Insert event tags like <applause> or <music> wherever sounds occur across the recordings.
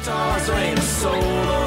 guitars, there ain't a soul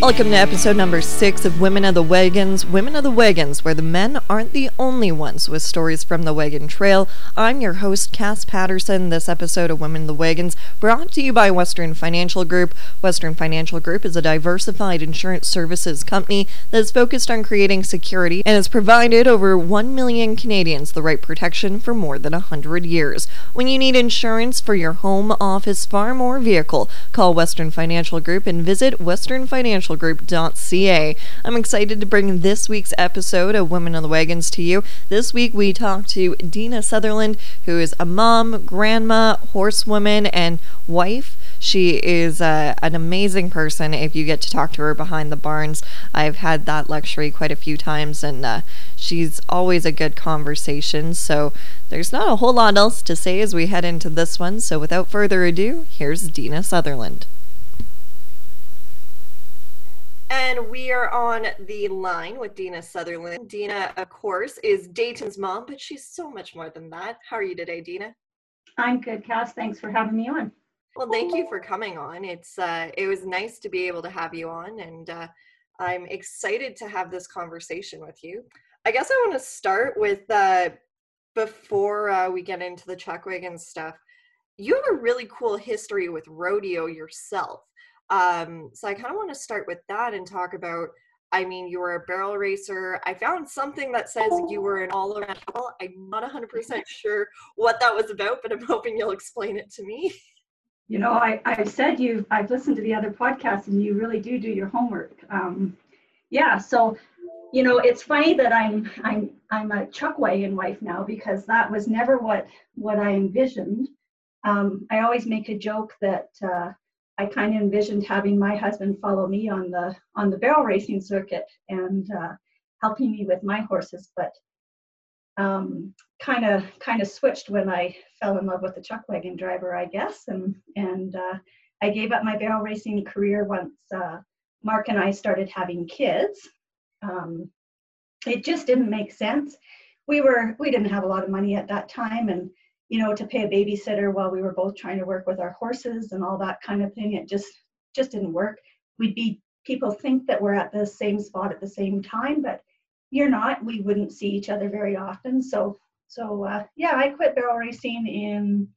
Welcome to episode number six of Women of the Wagons. Women of the Wagons, where the men aren't the only ones with stories from the Wagon Trail. I'm your host, Cass Patterson. This episode of Women of the Wagons brought to you by Western Financial Group. Western Financial Group is a diversified insurance services company that is focused on creating security and has provided over 1 million Canadians the right protection for more than 100 years. When you need insurance for your home, office, farm, or vehicle, call Western Financial Group and visit westernfinancialgroup.ca. I'm excited to bring this week's episode of Women on the Wagons to you. This week we talk to Dina Sutherland, who is a mom, grandma, horsewoman, and wife. She is uh, an amazing person if you get to talk to her behind the barns. I've had that luxury quite a few times, and uh, she's always a good conversation. So there's not a whole lot else to say as we head into this one. So without further ado, here's Dina Sutherland. And we are on the line with Dina Sutherland. Dina, of course, is Dayton's mom, but she's so much more than that. How are you today, Dina? I'm good, Cass. Thanks for having me on. Well, thank you for coming on. It's uh, it was nice to be able to have you on, and uh, I'm excited to have this conversation with you. I guess I want to start with uh, before uh, we get into the chuck wagon stuff. You have a really cool history with rodeo yourself. Um, so I kind of want to start with that and talk about. I mean, you were a barrel racer. I found something that says you were an all around. I'm not 100% sure what that was about, but I'm hoping you'll explain it to me. You know, I, I've said you've I've listened to the other podcasts and you really do do your homework. Um, yeah, so, you know, it's funny that I'm, I'm, I'm a chuck wagon wife now because that was never what, what I envisioned. Um, I always make a joke that, uh, I kind of envisioned having my husband follow me on the on the barrel racing circuit and uh, helping me with my horses, but kind of kind of switched when I fell in love with the chuck wagon driver, I guess, and and uh, I gave up my barrel racing career once uh, Mark and I started having kids. Um, it just didn't make sense. We were we didn't have a lot of money at that time, and you know, to pay a babysitter while we were both trying to work with our horses and all that kind of thing. It just just didn't work. We'd be people think that we're at the same spot at the same time, but you're not. We wouldn't see each other very often. So so uh, yeah, I quit barrel racing in.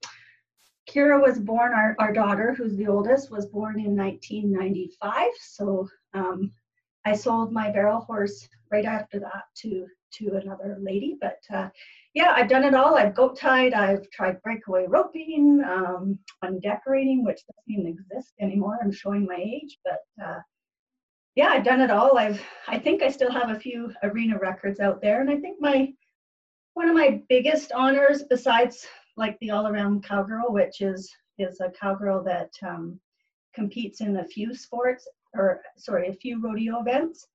Kira was born. Our our daughter, who's the oldest, was born in 1995. So um, I sold my barrel horse right after that to to another lady. But uh, yeah, I've done it all. I've goat tied. I've tried breakaway roping. Um, I'm decorating, which doesn't even exist anymore. I'm showing my age, but uh, yeah, I've done it all. I've I think I still have a few arena records out there, and I think my one of my biggest honors, besides like the all-around cowgirl, which is is a cowgirl that um, competes in a few sports or sorry, a few rodeo events,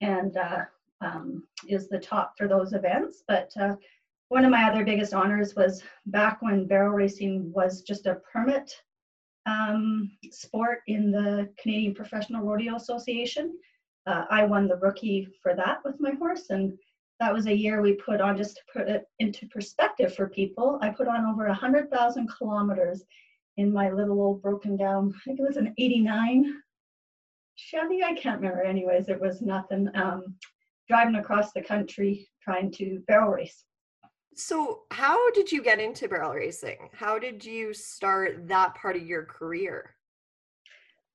and uh, um, is the top for those events. But uh, one of my other biggest honors was back when barrel racing was just a permit um, sport in the Canadian Professional Rodeo Association. Uh, I won the rookie for that with my horse, and that was a year we put on just to put it into perspective for people. I put on over 100,000 kilometers in my little old broken down, I think it was an 89 Chevy, I can't remember. Anyways, it was nothing. Um, driving across the country trying to barrel race. So, how did you get into barrel racing? How did you start that part of your career?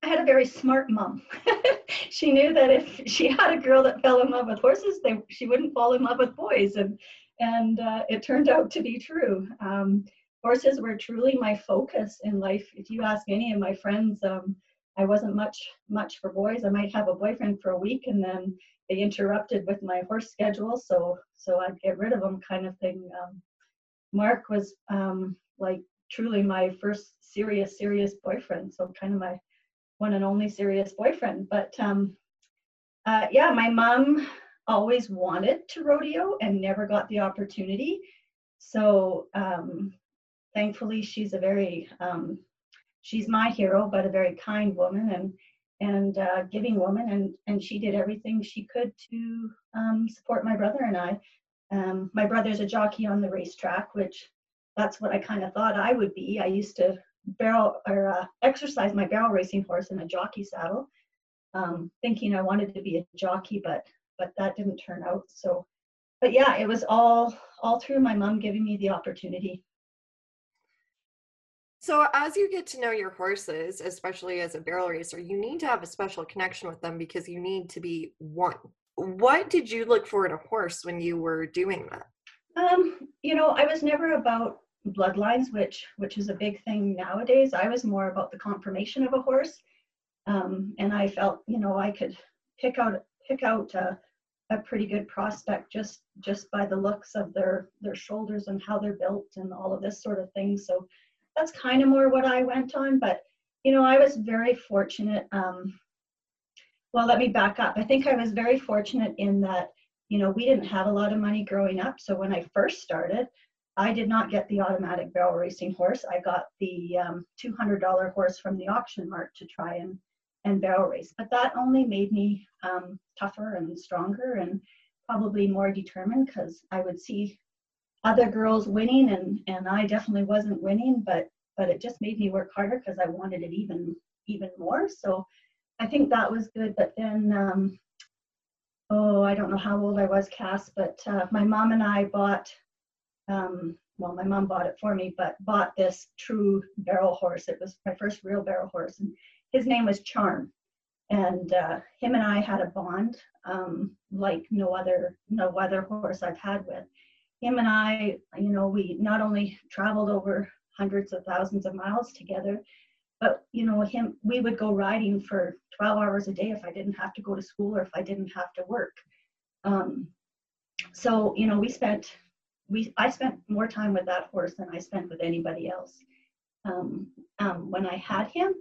I had a very smart mom. <laughs> she knew that if she had a girl that fell in love with horses, they, she wouldn't fall in love with boys, and and uh, it turned out to be true. Um, horses were truly my focus in life. If you ask any of my friends, um, I wasn't much much for boys. I might have a boyfriend for a week, and then they interrupted with my horse schedule, so so I'd get rid of them, kind of thing. Um, Mark was um, like truly my first serious serious boyfriend, so kind of my one and only serious boyfriend. But um, uh, yeah, my mom always wanted to rodeo and never got the opportunity. So um, thankfully, she's a very um, she's my hero, but a very kind woman, and and uh, giving woman, and and she did everything she could to um, support my brother and I. Um, my brother's a jockey on the racetrack, which that's what I kind of thought I would be. I used to barrel or uh, exercise my barrel racing horse in a jockey saddle, um, thinking I wanted to be a jockey, but but that didn't turn out. So, but yeah, it was all all through my mom giving me the opportunity. So, as you get to know your horses, especially as a barrel racer, you need to have a special connection with them because you need to be one. What did you look for in a horse when you were doing that? Um, you know, I was never about bloodlines, which which is a big thing nowadays. I was more about the conformation of a horse, um, and I felt, you know, I could pick out pick out a, a pretty good prospect just just by the looks of their their shoulders and how they're built and all of this sort of thing. So that's kind of more what I went on. But you know, I was very fortunate. Um, well, let me back up. I think I was very fortunate in that you know we didn't have a lot of money growing up. So when I first started, I did not get the automatic barrel racing horse. I got the um, $200 horse from the auction mart to try and and barrel race. But that only made me um, tougher and stronger and probably more determined because I would see other girls winning and and I definitely wasn't winning but but it just made me work harder because I wanted it even even more. So I think that was good but then um oh I don't know how old I was Cass but uh, my mom and I bought um well my mom bought it for me but bought this true barrel horse. It was my first real barrel horse and his name was Charm. And uh, him and I had a bond um, like no other no other horse I've had with him and I, you know, we not only traveled over hundreds of thousands of miles together, but you know, him, we would go riding for 12 hours a day if I didn't have to go to school or if I didn't have to work. Um, so, you know, we spent, we, I spent more time with that horse than I spent with anybody else um, um, when I had him.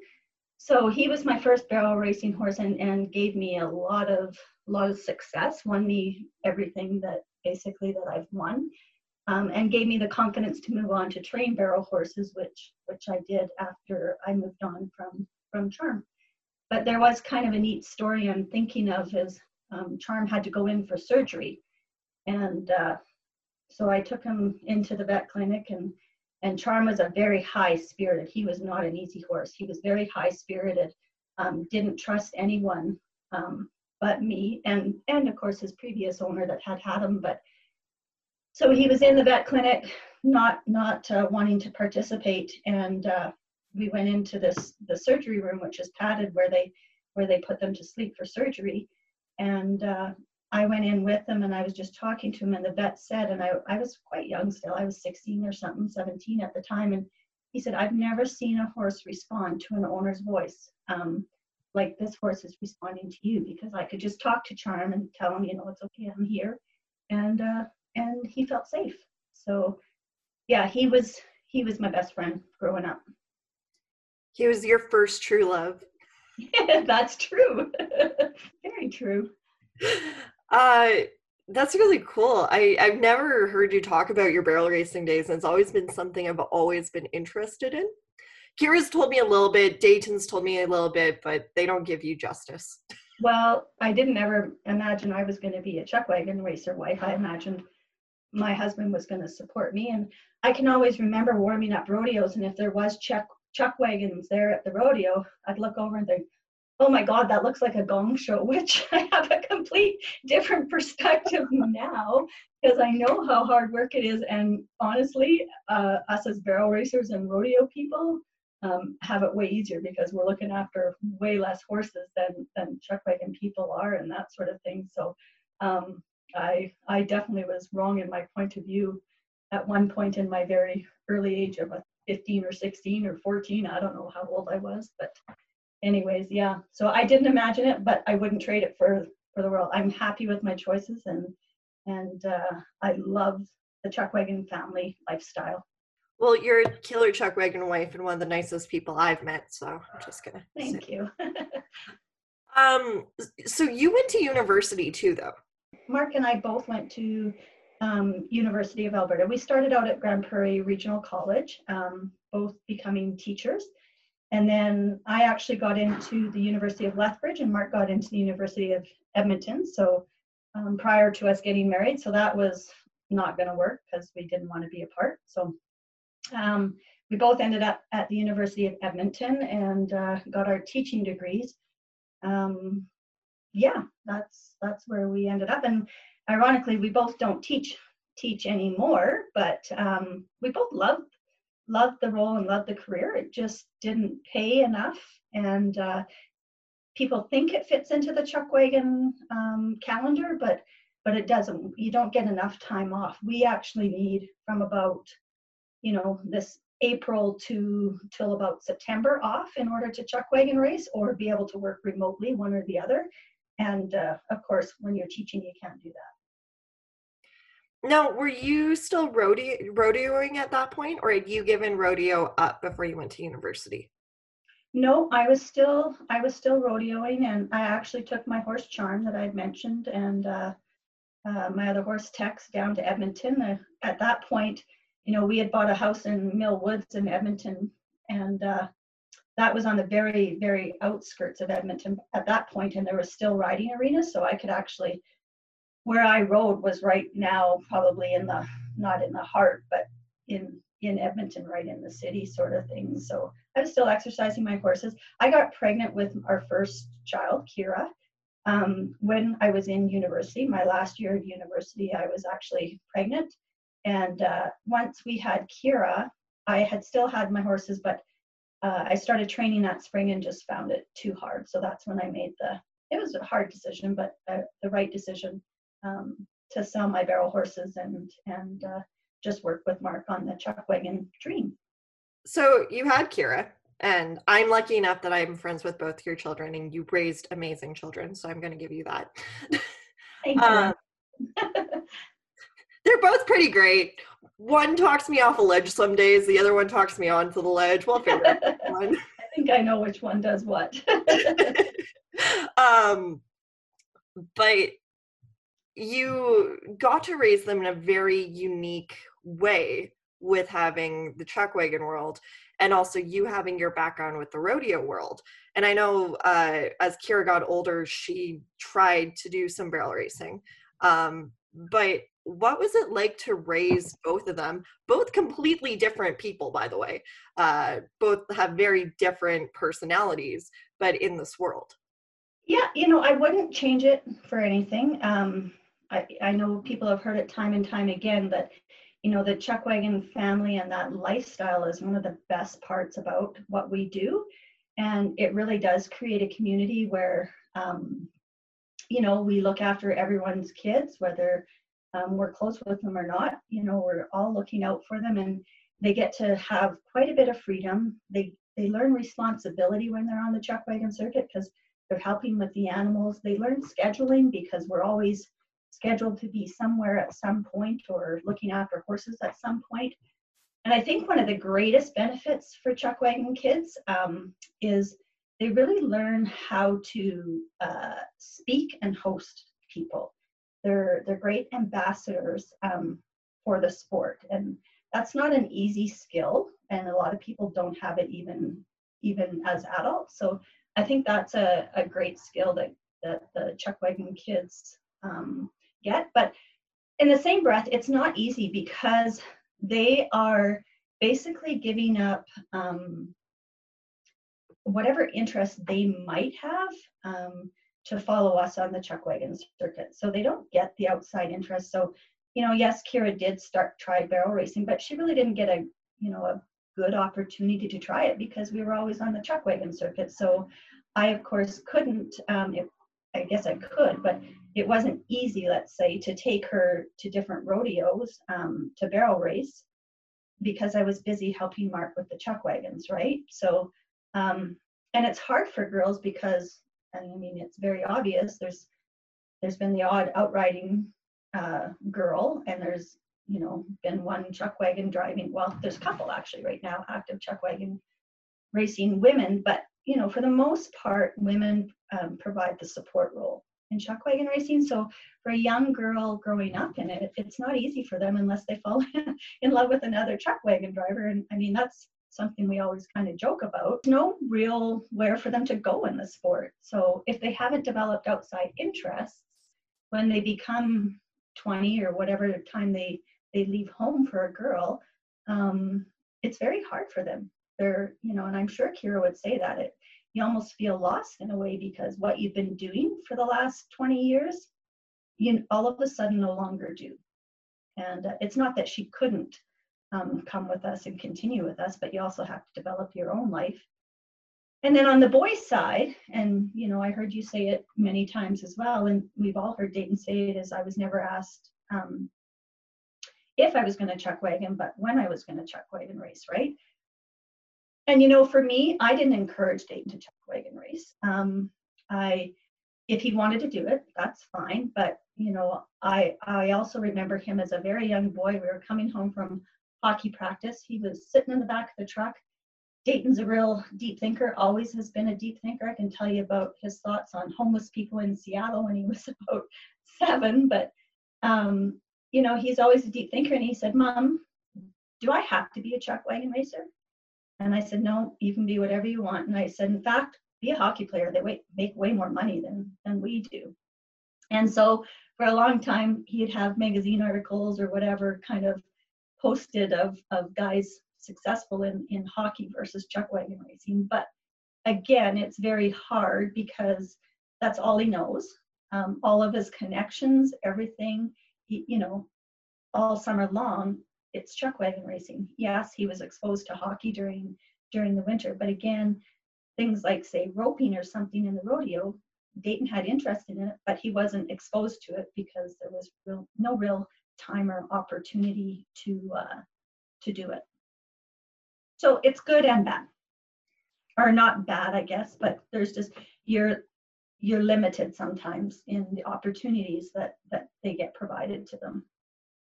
So he was my first barrel racing horse and, and gave me a lot of, lot of success, won me everything that basically that I've won, um, and gave me the confidence to move on to train barrel horses, which which I did after I moved on from from Charm. But there was kind of a neat story I'm thinking of is um, Charm had to go in for surgery, and uh, so I took him into the vet clinic and and Charm was a very high spirited. He was not an easy horse. He was very high spirited, um, didn't trust anyone. Um, but me and and of course his previous owner that had had him but so he was in the vet clinic not not uh, wanting to participate. And uh, we went into this the surgery room which is padded where they where they put them to sleep for surgery. And uh, i went in with them and i was just talking to him and the vet said and i, I was quite young still i was 16 or something 17 at the time. And he said i've never seen a horse respond to an owner's voice. Um, like this horse is responding to you because I could just talk to Charm and tell him, you know, it's okay, I'm here, and uh, and he felt safe. So, yeah, he was he was my best friend growing up. He was your first true love. <laughs> that's true. <laughs> Very true. Uh, that's really cool. I, I've never heard you talk about your barrel racing days, and it's always been something I've always been interested in. Kira's told me a little bit, Dayton's told me a little bit, but they don't give you justice. <laughs> Well, I didn't ever imagine I was going to be a chuck wagon racer wife. I imagined my husband was going to support me. And I can always remember warming up rodeos. And if there was chuck, chuck wagons there at the rodeo, I'd look over and think, oh my God, that looks like a gong show, <laughs> which I have a complete different perspective now because I know how hard work it is. And honestly, uh, us as barrel racers and rodeo people, um, have it way easier because we're looking after way less horses than than chuck wagon people are and that sort of thing. So um, I I definitely was wrong in my point of view at one point in my very early age of 15 or 16 or 14. I don't know how old I was, but anyways, yeah. So I didn't imagine it, but I wouldn't trade it for for the world. I'm happy with my choices and and uh, I love the chuck wagon family lifestyle. Well, you're a killer chuck wagon wife and one of the nicest people I've met. So I'm just gonna. Thank say. you. <laughs> um. So you went to university too, though. Mark and I both went to um, University of Alberta. We started out at Grande Prairie Regional College, um, both becoming teachers, and then I actually got into the University of Lethbridge, and Mark got into the University of Edmonton. So um, prior to us getting married, so that was not going to work because we didn't want to be apart. So um, we both ended up at the University of Edmonton and uh, got our teaching degrees. Um, yeah, that's that's where we ended up. And ironically, we both don't teach teach anymore, but um, we both loved loved the role and loved the career. It just didn't pay enough, and uh, people think it fits into the chuck wagon um, calendar, but but it doesn't. You don't get enough time off. We actually need from about you know this April to till about September off in order to chuck wagon race or be able to work remotely, one or the other. And uh, of course, when you're teaching, you can't do that. Now, were you still rodeo rodeoing at that point, or had you given rodeo up before you went to university? No, I was still I was still rodeoing, and I actually took my horse Charm that I'd mentioned, and uh, uh, my other horse Tex down to Edmonton. Uh, at that point, you know, we had bought a house in Mill Woods in Edmonton, and uh, that was on the very very outskirts of Edmonton at that point, and there was still riding arenas, so I could actually where I rode was right now probably in the not in the heart, but in in Edmonton, right in the city, sort of thing. So I was still exercising my horses. I got pregnant with our first child, Kira, um, when I was in university. My last year of university, I was actually pregnant. And uh, once we had Kira, I had still had my horses, but uh, I started training that spring and just found it too hard. So that's when I made the. It was a hard decision, but uh, the right decision um, to sell my barrel horses and and uh, just work with Mark on the chuck wagon dream. So you had Kira, and I'm lucky enough that I'm friends with both your children, and you raised amazing children. So I'm going to give you that. Thank <laughs> you. Um, <laughs> they're both pretty great. One talks me off a ledge some days. The other one talks me onto the ledge. We'll figure <laughs> one. I think I know which one does what. <laughs> um, but you got to raise them in a very unique way with having the chuck wagon world and also you having your background with the rodeo world and i know uh, as kira got older she tried to do some barrel racing um, but what was it like to raise both of them? Both completely different people by the way. Uh, both have very different personalities but in this world. Yeah you know i wouldn't change it for anything. Um, I, I know people have heard it time and time again that you know the chuckwagon family and that lifestyle is one of the best parts about what we do. And it really does create a community where um, you know we look after everyone's kids whether um, we're close with them or not you know we're all looking out for them and they get to have quite a bit of freedom they they learn responsibility when they're on the chuck wagon circuit because they're helping with the animals they learn scheduling because we're always scheduled to be somewhere at some point or looking after horses at some point. And I think one of the greatest benefits for chuck wagon kids um, is they really learn how to uh, speak and host people. They're they're great ambassadors um, for the sport, and that's not an easy skill. And a lot of people don't have it even even as adults. So I think that's a, a great skill that that the chuck wagon kids um, get. But in the same breath, it's not easy because they are basically giving up um, whatever interest they might have um, to follow us on the chuck wagon circuit. So they don't get the outside interest. So, you know, yes, Kira did start try barrel racing, but she really didn't get a, you know, a good opportunity to try it because we were always on the chuck wagon circuit. So I, of course, couldn't, um, it, I guess I could, but it wasn't easy, let's say, to take her to different rodeos um, to barrel race because I was busy helping Mark with the chuck wagons, right? So, um, and it's hard for girls because, I mean, it's very obvious. There's there's been the odd outriding uh, girl, and there's you know been one chuck wagon driving. Well, there's a couple actually right now active chuck wagon racing women, but you know for the most part, women um, provide the support role in chuck wagon racing. So for a young girl growing up in it, it's not easy for them unless they fall <laughs> in love with another chuck wagon driver. And I mean, that's something we always kind of joke about. No real where for them to go in the sport. So if they haven't developed outside interests, when they become 20 or whatever time they they leave home for a girl, um, it's very hard for them. They're, you know, and I'm sure Kira would say that it you almost feel lost in a way because what you've been doing for the last 20 years, you all of a sudden no longer do. And uh, it's not that she couldn't um, come with us and continue with us, but you also have to develop your own life. And then on the boys' side, and you know, I heard you say it many times as well, and we've all heard Dayton say it, is I was never asked um, if I was going to chuck wagon, but when I was going to chuck wagon race, right? And you know, for me, I didn't encourage Dayton to chuck wagon race. Um, I, if he wanted to do it, that's fine. But you know, I I also remember him as a very young boy. We were coming home from hockey practice. He was sitting in the back of the truck. Dayton's a real deep thinker, always has been a deep thinker. I can tell you about his thoughts on homeless people in Seattle when he <laughs> was about seven, but um, you know, he's always a deep thinker. And he said, Mom, do I have to be a chuck wagon racer? And I said, No, you can be whatever you want. And I said, In fact, be a hockey player. They make way more money than, than we do. And so for a long time, he'd have magazine articles or whatever kind of posted of, of guys successful in, in hockey versus chuck wagon racing. But again, it's very hard because that's all he knows. Um, all of his connections, everything, he, you know, all summer long, it's chuck wagon racing. Yes, he was exposed to hockey during during the winter, but again, things like say roping or something in the rodeo, Dayton had interest in it, but he wasn't exposed to it because there was real, no real time or opportunity to uh, to do it. So it's good and bad, or not bad, I guess, but there's just you're you're limited sometimes in the opportunities that that they get provided to them.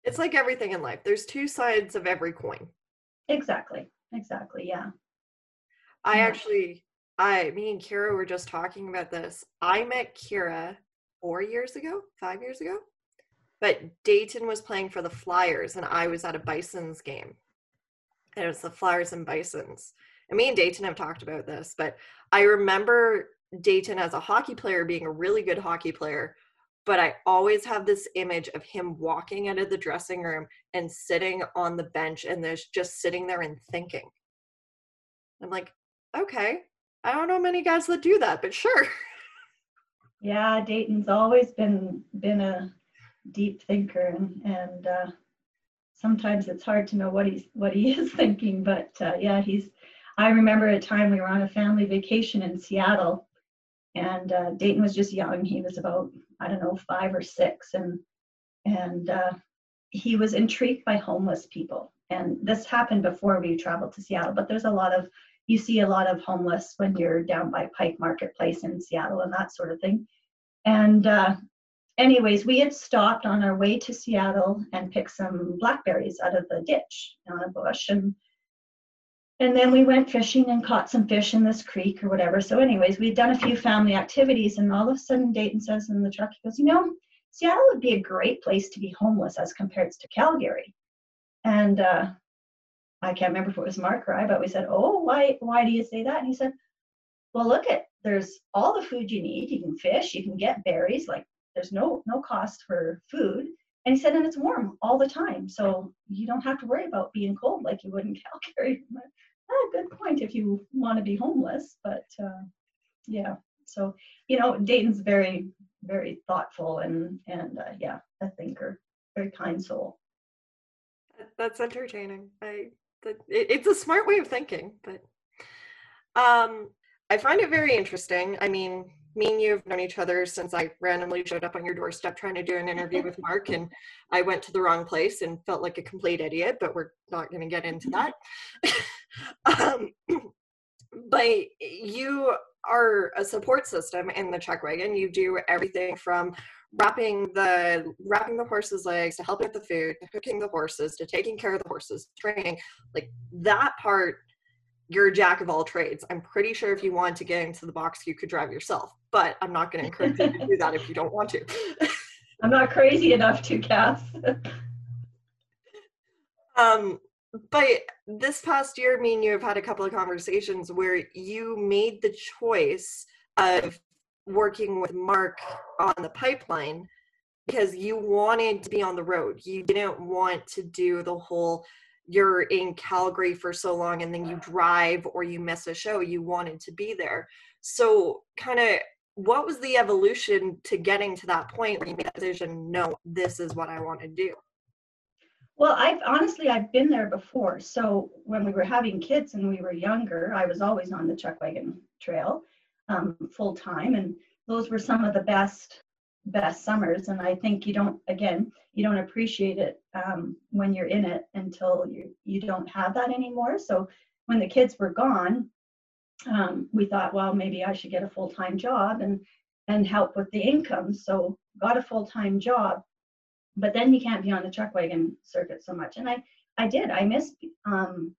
It's like everything in life. There's two sides of every coin. Exactly. Exactly. Yeah. I Yeah. actually, I, me and Kira were just talking about this. I met Kira four years ago, five years ago, but Dayton was playing for the Flyers and I was at a Bisons game. And it was the Flyers and Bisons. And me and Dayton have talked about this, but I remember Dayton as a hockey player being a really good hockey player. But I always have this image of him walking out of the dressing room and sitting on the bench and there's just sitting there and thinking. I'm like, okay, I don't know many guys that do that, but sure. Yeah, Dayton's always been been a deep thinker, and and uh, sometimes it's hard to know what he's what he <laughs> is thinking. But uh, yeah, he's. I remember a time we were on a family vacation in Seattle, and uh, Dayton was just young. He was about I don't know five or six, and and uh, he was intrigued by homeless people. And this happened before we traveled to Seattle. But there's a lot of you see a lot of homeless when you're down by Pike Marketplace in Seattle and that sort of thing. And uh, anyways, we had stopped on our way to Seattle and picked some blackberries out of the ditch on a bush, and and then we went fishing and caught some fish in this creek or whatever. So, anyways, we'd done a few family activities, and all of a sudden, Dayton says in the truck, he goes, "You know, Seattle would be a great place to be homeless as compared to Calgary." And uh, I can't remember if it was Mark or I, but we said, "Oh, why? Why do you say that?" And he said, "Well, look at there's all the food you need. You can fish, you can get berries. Like there's no no cost for food." And he said, "And it's warm all the time, so you don't have to worry about being cold like you would in <laughs> Calgary." Like, ah, good point if you want to be homeless, but uh, yeah. So you know, Dayton's very very thoughtful and and uh, yeah, a thinker, very kind soul. That's entertaining. I that it, it's a smart way of thinking, but um I find it very interesting. I mean, me and you have known each other since I randomly showed up on your doorstep trying to do an interview with <laughs> Mark and I went to the wrong place and felt like a complete idiot, but we're not going to get into that. <laughs> um, <clears throat> but you are a support system in the chuck wagon. You do everything from wrapping the wrapping the horses' legs to helping with the food, to cooking the horses, to taking care of the horses, training. Like that part, you're a jack of all trades. I'm pretty sure if you want to get into the box, you could drive yourself. But I'm not going to encourage you to do that if you don't want to. <laughs> I'm not crazy enough to, Cass. um, but this past year, me and you have had a couple of conversations where you made the choice of working with Mark on the pipeline because you wanted to be on the road. You didn't want to do the whole you're in Calgary for so long and then you drive or you miss a show. You wanted to be there. So, kind of, what was the evolution to getting to that point where you made that decision? No, this is what I want to do. Well, I've honestly I've been there before. So when we were having kids and we were younger, I was always on the Chuckwagon Trail um, full time, and those were some of the best best summers. And I think you don't again you don't appreciate it um, when you're in it until you you don't have that anymore. So when the kids were gone, um, we thought, well, maybe I should get a full time job and and help with the income. So got a full time job but then you can't be on the chuck wagon circuit so much and i i did i missed um,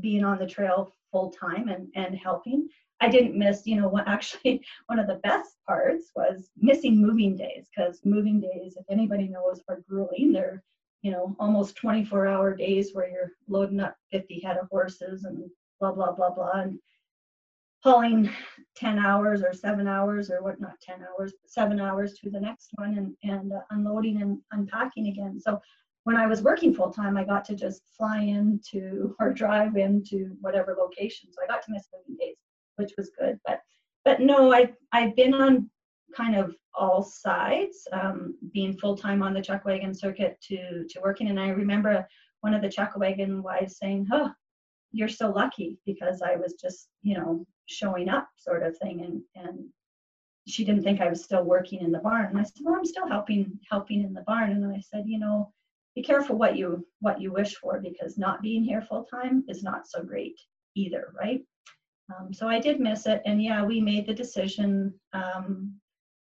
being on the trail full time and and helping i didn't miss you know what <laughs> actually one of the best parts was missing moving days because moving days if anybody knows are grueling. They're you know almost 24 hour days where you're loading up 50 head of horses and blah blah blah blah and hauling 10 hours or seven hours or what not 10 hours seven hours to the next one and, and uh, unloading and unpacking again. So when i was working full time i got to just fly into or drive into whatever location. So i got to miss moving days which was good but but no i i've been on kind of all sides um, being full time on the chuck wagon circuit to to working and i remember one of the chuck wagon wives saying oh you're so lucky because I was just, you know, showing up sort of thing. And, and she didn't think I was still working in the barn. And I said, well, I'm still helping, helping in the barn. And I said, you know, be careful what you, what you wish for because not being here full time is not so great either. Right. Um, so I did miss it. And yeah, we made the decision um,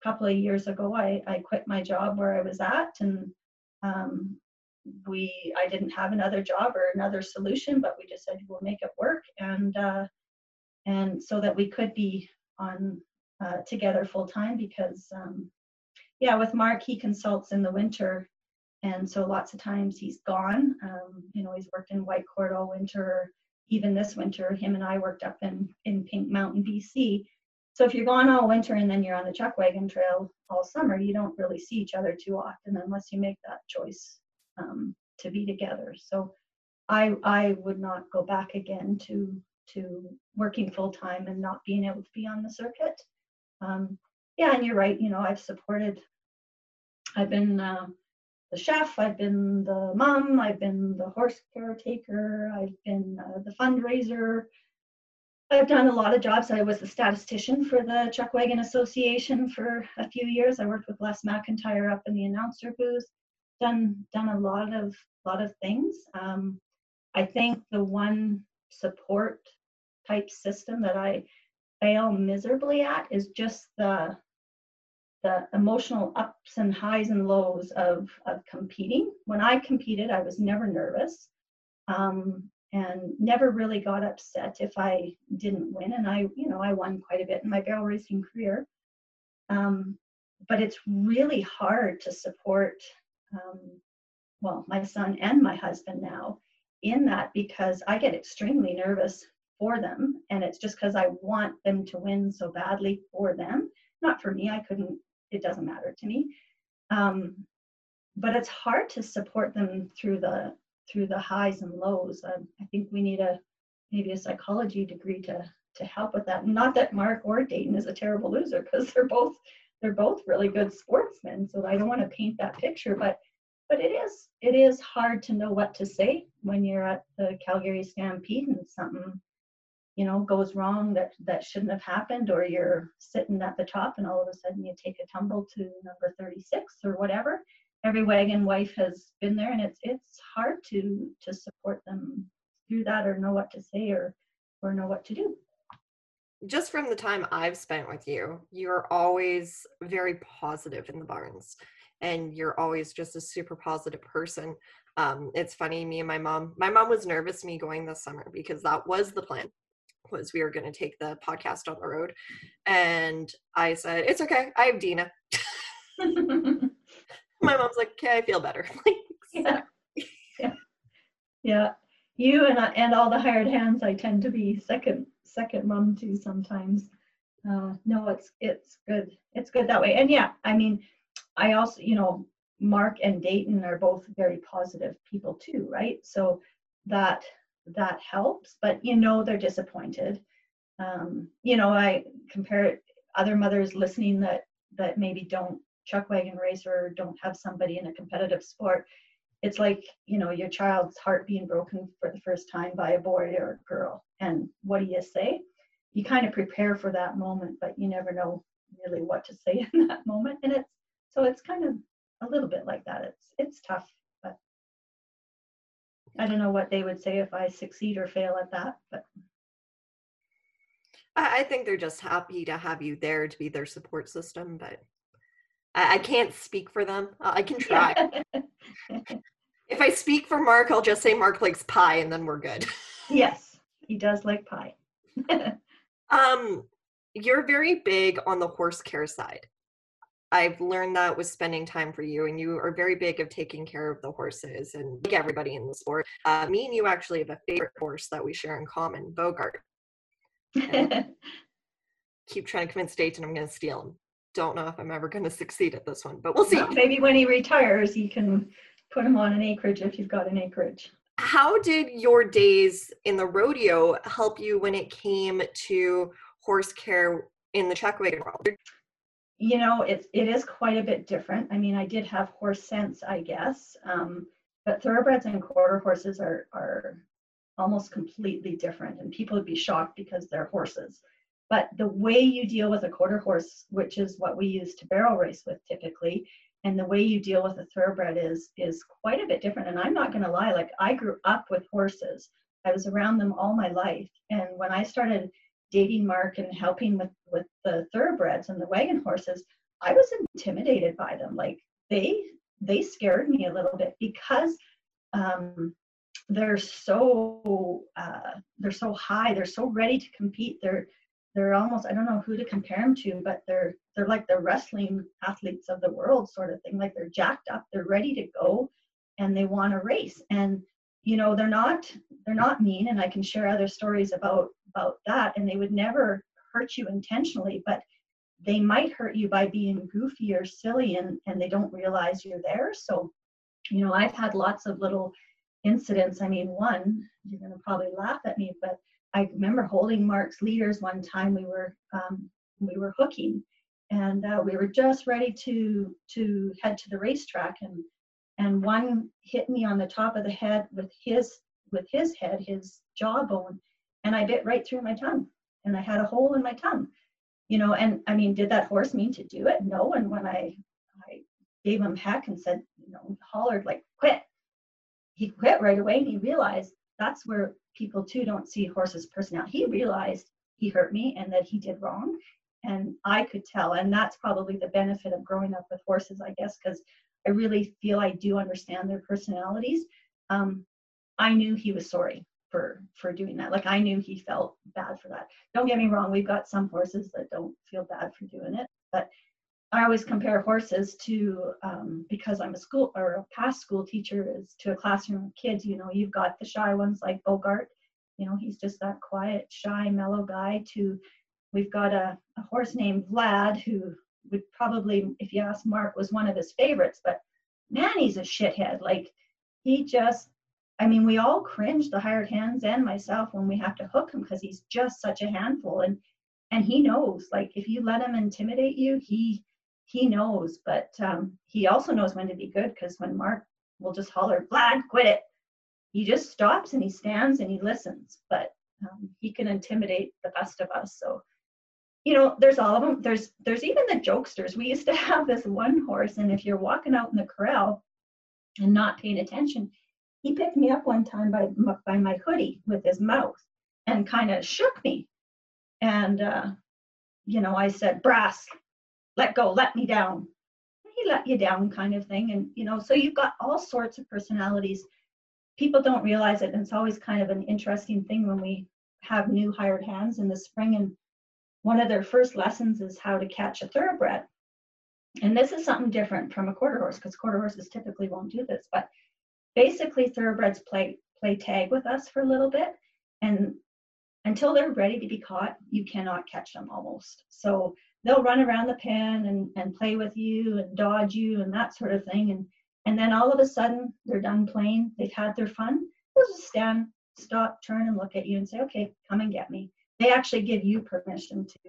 a couple of years ago. I, I quit my job where I was at and um, we I didn't have another job or another solution, but we just said we'll make it work, and uh, and so that we could be on uh, together full time because um, yeah, with Mark he consults in the winter, and so lots of times he's gone. Um, you know, he's worked in Whitecourt all winter. Even this winter, him and I worked up in in Pink Mountain, BC. So if you're gone all winter and then you're on the chuck wagon trail all summer, you don't really see each other too often unless you make that choice um, to be together. So I I would not go back again to to working full time and not being able to be on the circuit. Um, yeah, and you're right. You know, I've supported. I've been uh, the chef. I've been the mom. I've been the horse caretaker. I've been uh, the fundraiser. I've done a lot of jobs. I was the statistician for the Chuck Wagon Association for a few years. I worked with Les McIntyre up in the announcer booth done done a lot of lot of things. Um, I think the one support type system that I fail miserably at is just the the emotional ups and highs and lows of of competing. When I competed, I was never nervous. Um, and never really got upset if I didn't win. And I, you know, I won quite a bit in my barrel racing career. Um, but it's really hard to support um, well, my son and my husband now in that because I get extremely nervous for them. And it's just because I want them to win so badly for them, not for me. I couldn't, it doesn't matter to me. Um, but it's hard to support them through the through the highs and lows. Um, I think we need a maybe a psychology degree to to help with that. Not that Mark or Dayton is a terrible loser because they're both they're both really good sportsmen. So I don't want to paint that picture, but but it is it is hard to know what to say when you're at the Calgary Stampede and something you know goes wrong that that shouldn't have happened or you're sitting at the top and all of a sudden you take a tumble to number 36 or whatever every wagon wife has been there and it's it's hard to to support them through that or know what to say or or know what to do just from the time I've spent with you, you're always very positive in the barns and you're always just a super positive person. Um, it's funny, me and my mom, my mom was nervous me going this summer because that was the plan was we were going to take the podcast on the road. And I said, it's okay. I have Dina. <laughs> my mom's like, okay, I feel better. <laughs> yeah. yeah. Yeah. you and I, and all the hired hands, I tend to be second second mom to sometimes. Uh, no, it's it's good. It's good that way. And yeah, I mean, I also, you know, Mark and Dayton are both very positive people too, right? So that that helps. But you know, they're disappointed. Um, you know, I compare other mothers listening that that maybe don't chuck wagon race or don't have somebody in a competitive sport it's like you know your child's heart being broken for the first time by a boy or a girl and what do you say you kind of prepare for that moment but you never know really what to say <laughs> in that moment and it's so it's kind of a little bit like that it's it's tough i don't know what they would say if i succeed or fail at that but I think they're just happy to have you there to be their support system, but I, I can't speak for them. I can try. <laughs> if I speak for Mark, I'll just say Mark likes pie and then we're good. <laughs> yes, he does like pie. <laughs> um, you're very big on the horse care side. I've learned that with spending time for you, and you are very big of taking care of the horses and like everybody in the sport. Uh, me and you actually have a favorite horse that we share in common, Bogart. <laughs> keep trying to convince Dayton I'm going to steal him. Don't know if I'm ever going to succeed at this one, but we'll see. Maybe when he retires, you can put him on an acreage if you've got an acreage. How did your days in the rodeo help you when it came to horse care in the chuck wagon world? You know, it's it is quite a bit different. I mean, I did have horse sense, I guess, um, but thoroughbreds and quarter horses are, are almost completely different and people would be shocked because they're horses. But the way you deal with a quarter horse which is what we use to barrel race with typically and the way you deal with a thoroughbred is is quite a bit different. And i'm not going to lie like i grew up with horses. I was around them all my life. And when i started dating mark and helping with with the thoroughbreds and the wagon horses i was intimidated by them. Like they they scared me a little bit because um, they're so uh, they're so high they're so ready to compete. They're they're almost i don't know who to compare them to but they're they're like the wrestling athletes of the world sort of thing. Like they're jacked up they're ready to go and they want to race. And you know they're not they're not mean and i can share other stories about about that and they would never hurt you intentionally but they might hurt you by being goofy or silly and and they don't realize you're there so you know i've had lots of little incidents. I mean, one, you're going to probably laugh at me, but I remember holding Mark's leaders one time. We were um, we were hooking, and uh, we were just ready to to head to the racetrack, and and one hit me on the top of the head with his with his head, his jawbone, and I bit right through my tongue, and I had a hole in my tongue, you know. And I mean, did that horse mean to do it? No. And when I I gave him heck and said, you know, hollered like, quit, he quit right away and he realized that's where people too don't see horses personality he realized he hurt me and that he did wrong and i could tell and that's probably the benefit of growing up with horses i guess because i really feel i do understand their personalities um, i knew he was sorry for for doing that like i knew he felt bad for that don't get me wrong we've got some horses that don't feel bad for doing it but I always compare horses to um, because I'm a school or a past school teacher is to a classroom of kids. You know, you've got the shy ones like Bogart. You know, he's just that quiet, shy, mellow guy. To we've got a, a horse named Vlad who would probably, if you ask Mark, was one of his favorites. But man, he's a shithead. Like he just, I mean, we all cringe, the hired hands and myself, when we have to hook him because he's just such a handful. And and he knows, like if you let him intimidate you, he he knows, but um, he also knows when to be good because when Mark will just holler, Vlad, quit it, he just stops and he stands and he listens. But um, he can intimidate the best of us. So, you know, there's all of them. There's there's even the jokesters. We used to <laughs> have this one horse, and if you're walking out in the corral and not paying attention, he picked me up one time by by my hoodie with his mouth and kind of shook me. And uh, you know, I said, "Brass, let go, let me down. He let you down, kind of thing. And, you know, so you've got all sorts of personalities. People don't realize it. And it's always kind of an interesting thing when we have new hired hands in the spring. And one of their first lessons is how to catch a thoroughbred. And this is something different from a quarter horse because quarter horses typically won't do this. But basically, thoroughbreds play play tag with us for a little bit. And until they're ready to be caught, you cannot catch them almost. So they'll run around the pen and, and play with you and dodge you and that sort of thing. And and then all of a sudden they're done playing, they've had their fun, they'll just stand, stop, turn and look at you and say, okay, come and get me. They actually give you permission to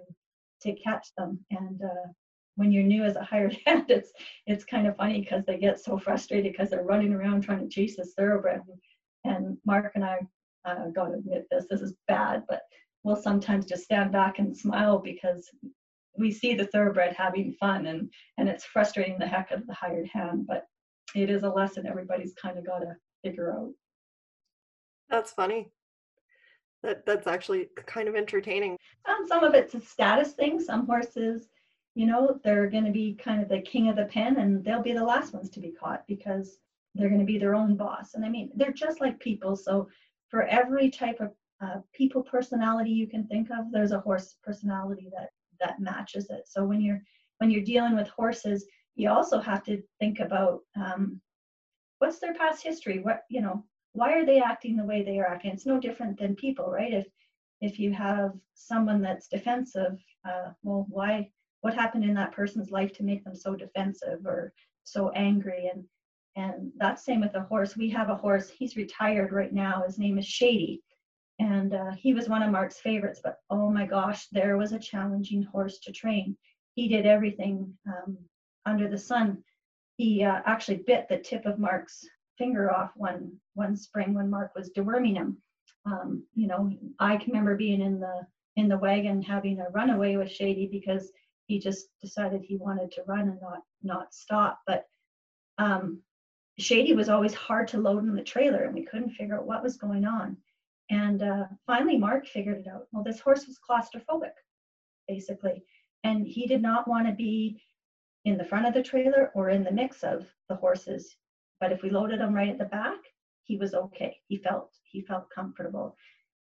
to catch them. And uh, when you're new as a hired <laughs> hand, it's it's kind of funny because they get so frustrated because they're running around trying to chase this thoroughbred. And Mark and I uh, got to admit this, this is bad, but we'll sometimes just stand back and smile because we see the thoroughbred having fun and and it's frustrating the heck out of the hired hand but it is a lesson everybody's kind of got to figure out That's funny. That that's actually kind of entertaining. um, some of it's a status thing some horses you know they're going to be kind of the king of the pen and they'll be the last ones to be caught because they're going to be their own boss. And i mean they're just like people. So for every type of uh, people personality you can think of there's a horse personality that that matches it. So when you're when you're dealing with horses you also have to think about um, what's their past history? What you know why are they acting the way they are acting? It's no different than people right? If if you have someone that's defensive uh, well why what happened in that person's life to make them so defensive or so angry? And and that's same with a horse. We have a horse. He's retired right now. His name is shady. And uh, he was one of mark's favorites but oh my gosh there was a challenging horse to train. He did everything um, under the sun. He uh, actually bit the tip of mark's finger off one one spring when mark was deworming him. Um, you know i can remember being in the in the wagon having a runaway with shady because he just decided he wanted to run and not not stop. But um, shady was always hard to load in the trailer and we couldn't figure out what was going on. And uh, finally mark figured it out. Well this horse was claustrophobic basically. And he did not want to be in the front of the trailer or in the mix of the horses. But if we loaded him right at the back he was okay. He felt he felt comfortable.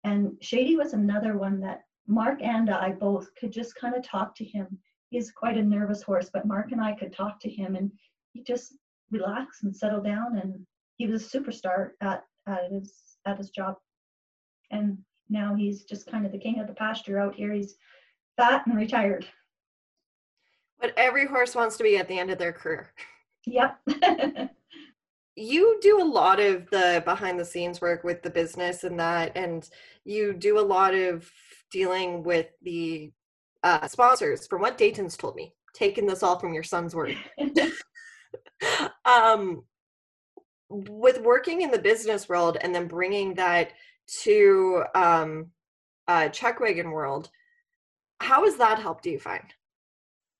And shady was another one that mark and i both could just kind of talk to him he's quite a nervous horse but mark and i could talk to him and he just relaxed and settled down and he was a superstar at, at his at his job. And now he's just kind of the king of the pasture out here. He's fat and retired. But every horse wants to be at the end of their career. yep. <laughs> You do a lot of the behind the scenes work with the business and that and you do a lot of dealing with the uh, sponsors from what dayton's told me taking this all from your son's word <laughs> <laughs> um with working in the business world and then bringing that to um uh chuck wagon world how has that helped do you find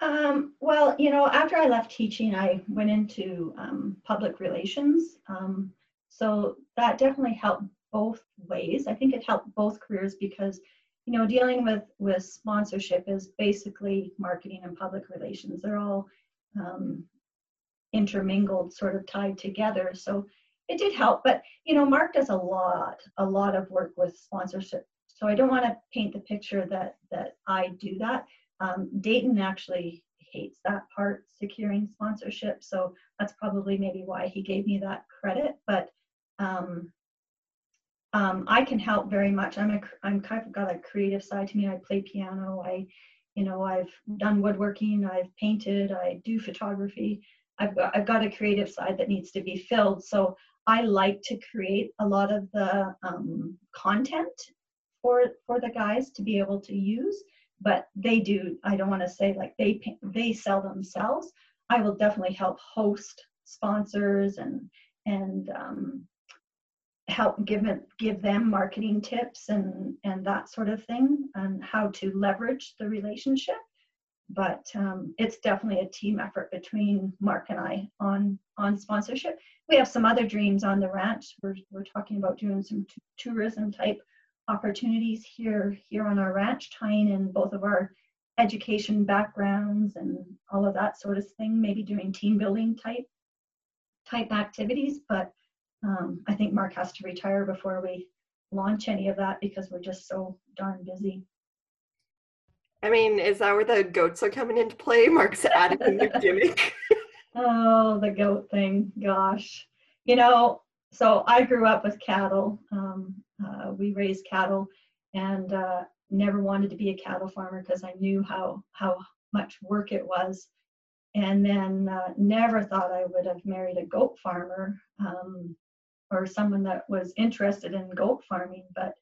Um, well, you know, after I left teaching, I went into um, public relations. Um, so that definitely helped both ways. I think it helped both careers because, you know, dealing with with sponsorship is basically marketing and public relations. They're all um, intermingled, sort of tied together. So it did help. But you know, Mark does a lot, a lot of work with sponsorship. So I don't want to paint the picture that that I do that. Um, Dayton actually hates that part, securing sponsorship. So that's probably maybe why he gave me that credit. But um, um, I can help very much. I'm a, I'm kind of got a creative side to me. I play piano. I, you know, I've done woodworking. I've painted. I do photography. I've got, I've got a creative side that needs to be filled. So I like to create a lot of the um, content for for the guys to be able to use but they do i don't want to say like they they sell themselves i will definitely help host sponsors and and um, help give it give them marketing tips and and that sort of thing and how to leverage the relationship. But um, it's definitely a team effort between mark and i on on sponsorship. We have some other dreams on the ranch. We're, we're talking about doing some t- tourism type opportunities here here on our ranch, tying in both of our education backgrounds and all of that sort of thing. Maybe doing team building type type activities, but um, I think Mark has to retire before we launch any of that because we're just so darn busy. I mean, is that where the goats are coming into play? Mark's <laughs> adding a new gimmick. Oh, the goat thing. Gosh. You know, so I grew up with cattle. Um, uh, we raised cattle, and uh, never wanted to be a cattle farmer because I knew how how much work it was. And then uh, never thought I would have married a goat farmer um, or someone that was interested in goat farming. But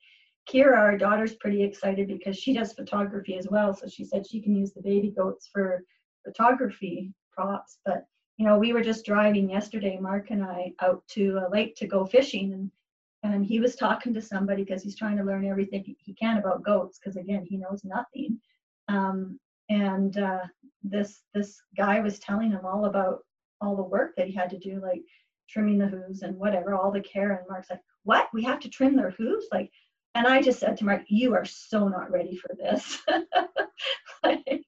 Kira, our daughter's pretty excited because she does photography as well. So she said she can use the baby goats for photography props. But you know, we were just driving yesterday, Mark and I, out to a lake to go fishing, and and he was talking to somebody because he's trying to learn everything he can about goats because again he knows nothing um, and uh, this this guy was telling him all about all the work that he had to do like trimming the hooves and whatever all the care. And mark's like what? We have to trim their hooves? Like and i just said to mark you are so not ready for this. <laughs> Like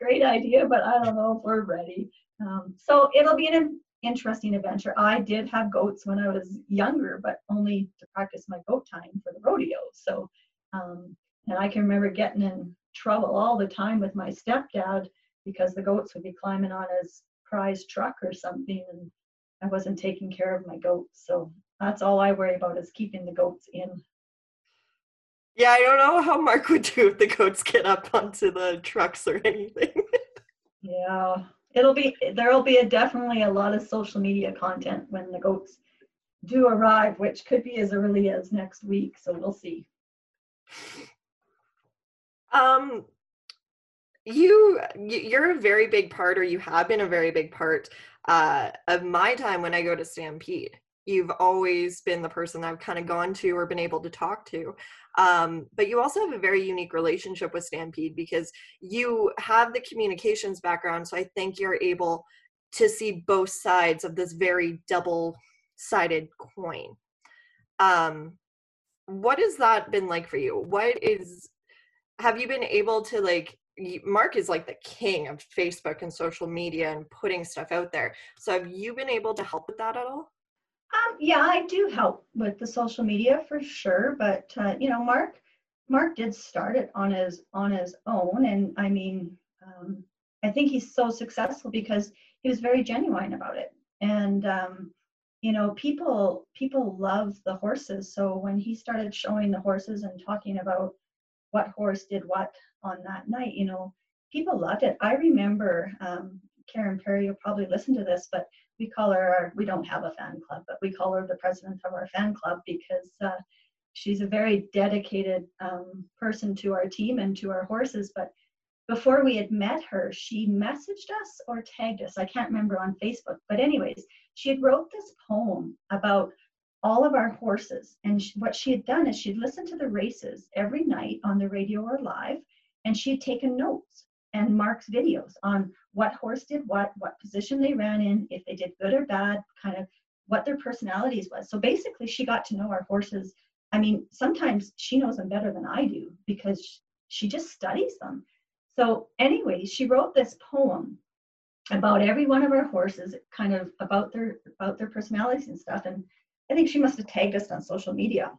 great idea but i don't know if we're ready. Um, so it'll be an interesting adventure. I did have goats when I was younger, but only to practice my goat tying for the rodeo. So, um, and I can remember getting in trouble all the time with my stepdad because the goats would be climbing on his prize truck or something, and I wasn't taking care of my goats. So that's all I worry about is keeping the goats in. Yeah, I don't know how Mark would do if the goats get up onto the trucks or anything. <laughs> yeah, it'll be there'll be a, definitely a lot of social media content when the goats do arrive, which could be as early as next week. So we'll see. Um, you you're a very big part, or you have been a very big part uh, of my time when I go to Stampede. You've always been the person I've kind of gone to or been able to talk to. Um, but you also have a very unique relationship with Stampede because you have the communications background. So I think you're able to see both sides of this very double sided coin. Um, what has that been like for you? What is, have you been able to like, Mark is like the king of Facebook and social media and putting stuff out there. So have you been able to help with that at all? Um, yeah, I do help with the social media for sure, but uh, you know, Mark, Mark did start it on his on his own, and I mean, um, I think he's so successful because he was very genuine about it, and um, you know, people people love the horses. So when he started showing the horses and talking about what horse did what on that night, you know, people loved it. I remember um, Karen Perry. You'll probably listen to this, but we call her we don't have a fan club, but we call her the president of our fan club because uh, she's a very dedicated um, person to our team and to our horses. But before we had met her, she messaged us or tagged us. I can't remember on Facebook, but anyways, she had wrote this poem about all of our horses. And she, what she had done is she'd listened to the races every night on the radio or live, and she had taken notes and Mark's videos on what horse did what, what position they ran in, if they did good or bad, kind of what their personalities was. So basically, she got to know our horses. I mean, sometimes she knows them better than I do because she just studies them. So, anyway, she wrote this poem about every one of our horses, kind of about their about their personalities and stuff. And I think she must have tagged us on social media.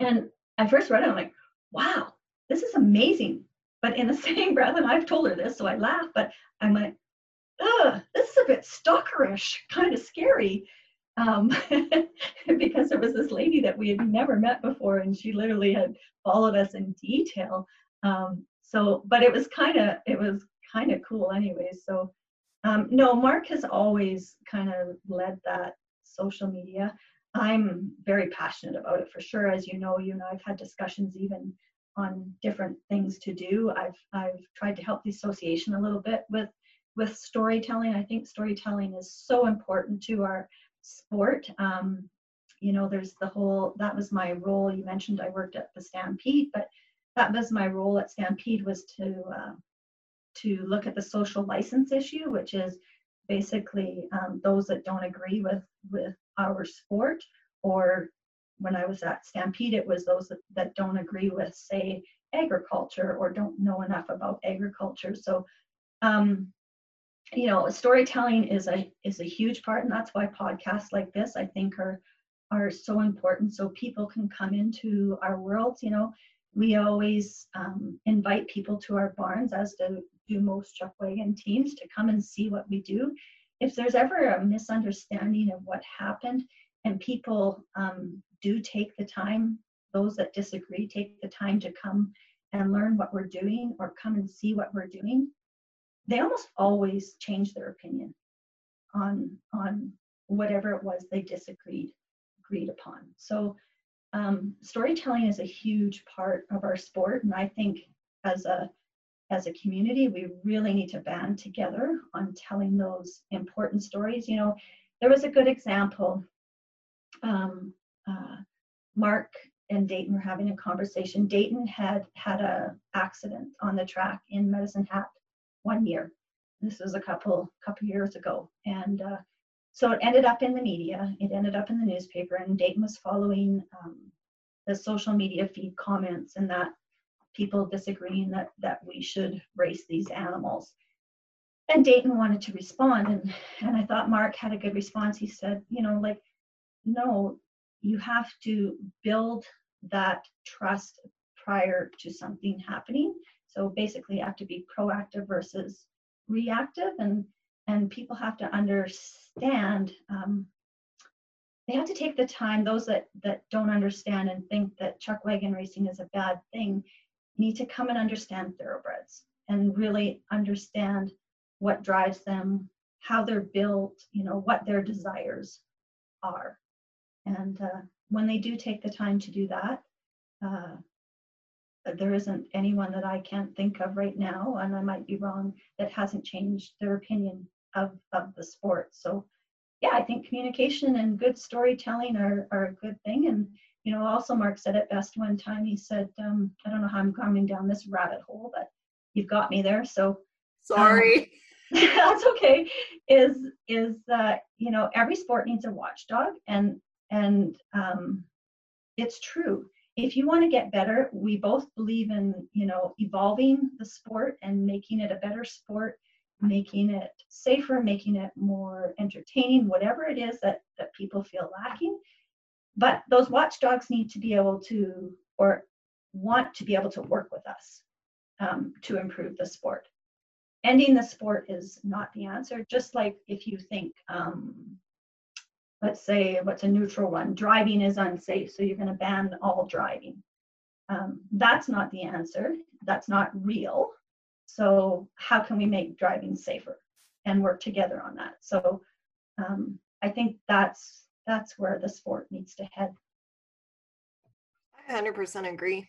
And I first read it, I'm like, wow, this is amazing. But in the <laughs> same breath, and I've told her this, so I laugh, but I'm like, ugh, this is a bit stalkerish, kind of scary. Um, <laughs> because there was this lady that we had never met before, and she literally had followed us in detail. Um, so, but it was kind of, it was kind of cool anyway. So, um, no, Mark has always kind of led that social media. I'm very passionate about it for sure. As you know, you know, I've had discussions even on different things to do. I've I've tried to help the association a little bit with with storytelling. I think storytelling is so important to our sport. Um, you know, there's the whole that was my role. You mentioned I worked at the Stampede, but that was my role at Stampede was to uh, to look at the social license issue, which is basically um, those that don't agree with with our sport or when I was at Stampede, it was those that, don't agree with, say, agriculture or don't know enough about agriculture. So, um, you know, storytelling is a is a huge part, and that's why podcasts like this, I think, are are so important. So people can come into our worlds. You know, we always um, invite people to our barns, as do, do most chuckwagon teams, to come and see what we do. If there's ever a misunderstanding of what happened, and people um, do take the time, those that disagree take the time to come and learn what we're doing or come and see what we're doing, they almost always change their opinion on on whatever it was they disagreed agreed upon. So um, storytelling is a huge part of our sport, and I think as a as a community, we really need to band together on telling those important stories. You know, there was a good example. Um, uh, Mark and Dayton were having a conversation. Dayton had had a accident on the track in Medicine Hat one year. This was a couple couple years ago, and uh, so it ended up in the media. It ended up in the newspaper, and Dayton was following um, the social media feed comments and that people disagreeing that that we should race these animals. And Dayton wanted to respond, and and I thought Mark had a good response. He said, you know, like, no, you have to build that trust prior to something happening. So basically, you have to be proactive versus reactive, and and people have to understand. Um, they have to take the time. Those that that don't understand and think that chuck wagon racing is a bad thing need to come and understand thoroughbreds and really understand what drives them, how they're built, you know, what their desires are. And uh, when they do take the time to do that, uh, there isn't anyone that I can't think of right now, and I might be wrong, that hasn't changed their opinion of, of the sport. So, yeah, I think communication and good storytelling are, are a good thing. And, you know, also Mark said it best one time. He said, um, I don't know how I'm coming down this rabbit hole, but you've got me there. So, sorry. Um, <laughs> that's okay. Is is that you know every sport needs a watchdog, and and um, it's true if you want to get better we both believe in you know evolving the sport and making it a better sport making it safer making it more entertaining whatever it is that that people feel lacking but those watchdogs need to be able to or want to be able to work with us um, to improve the sport. Ending the sport is not the answer just like if you think um, let's say what's a neutral one driving is unsafe so you're going to ban all driving. Um, that's not the answer. That's not real. So how can we make driving safer and work together on that? So um, i think that's that's where the sport needs to head i 100% agree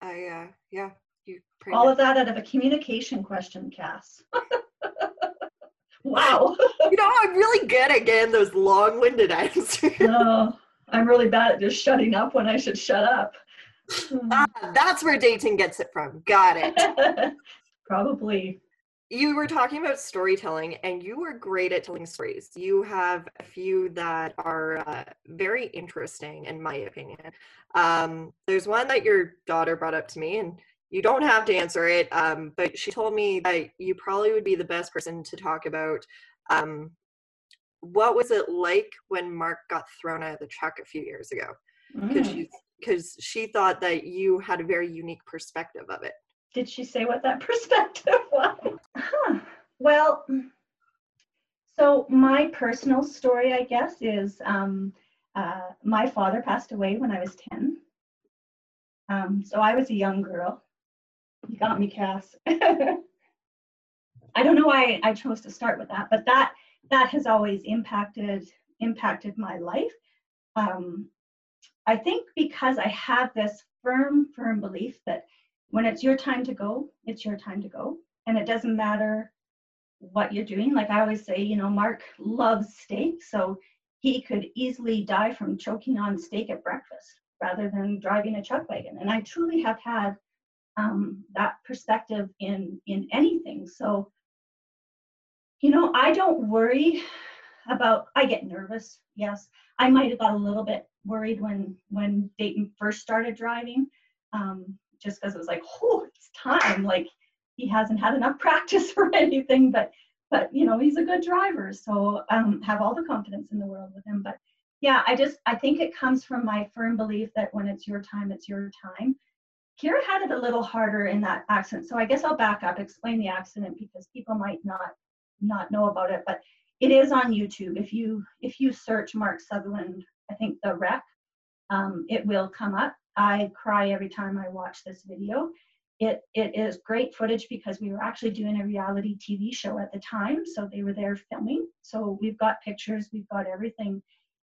i uh yeah you all of that out of a communication question cass <laughs> wow <laughs> you know, I'm really good at getting those long-winded answers. no, I'm really bad at just shutting up when I should shut up. ah, that's where Dayton gets it from. Got it. <laughs> Probably. You were talking about storytelling, and you were great at telling stories. You have a few that are uh, very interesting, in my opinion. Um, there's one that your daughter brought up to me, and you don't have to answer it, um, but she told me that you probably would be the best person to talk about um, what was it like when Mark got thrown out of the truck a few years ago? Because mm. because she thought that you had a very unique perspective of it. Did she say what that <laughs> perspective was? Huh. Well, so my personal story, I guess, is um, uh, my father passed away when I was 10. Um, so I was a young girl. You got me, Cass. <laughs> I don't know why I chose to start with that, but that that has always impacted impacted my life. Um, I think because I have this firm, firm belief that when it's your time to go, it's your time to go, and it doesn't matter what you're doing. Like I always say, you know, Mark loves steak, so he could easily die from choking on steak at breakfast rather than driving a chuck wagon. And I truly have had um, that perspective in in anything. So you know, I don't worry about, I get nervous, yes. I might have got a little bit worried when when Dayton first started driving, um, just because it was like, oh, it's time. Like he hasn't had enough <laughs> practice or anything, but but you know he's a good driver, so um, have all the confidence in the world with him. But yeah, I just I think it comes from my firm belief that when it's your time, it's your time. Kira had it a little harder in that accident, so I guess I'll back up, explain the accident because people might not not know about it, but it is on YouTube. If you if you search Mark Sutherland, I think the wreck, um, it will come up. I cry every time I watch this video. It it is great footage because we were actually doing a reality TV show at the time, so they were there filming. So we've got pictures, we've got everything.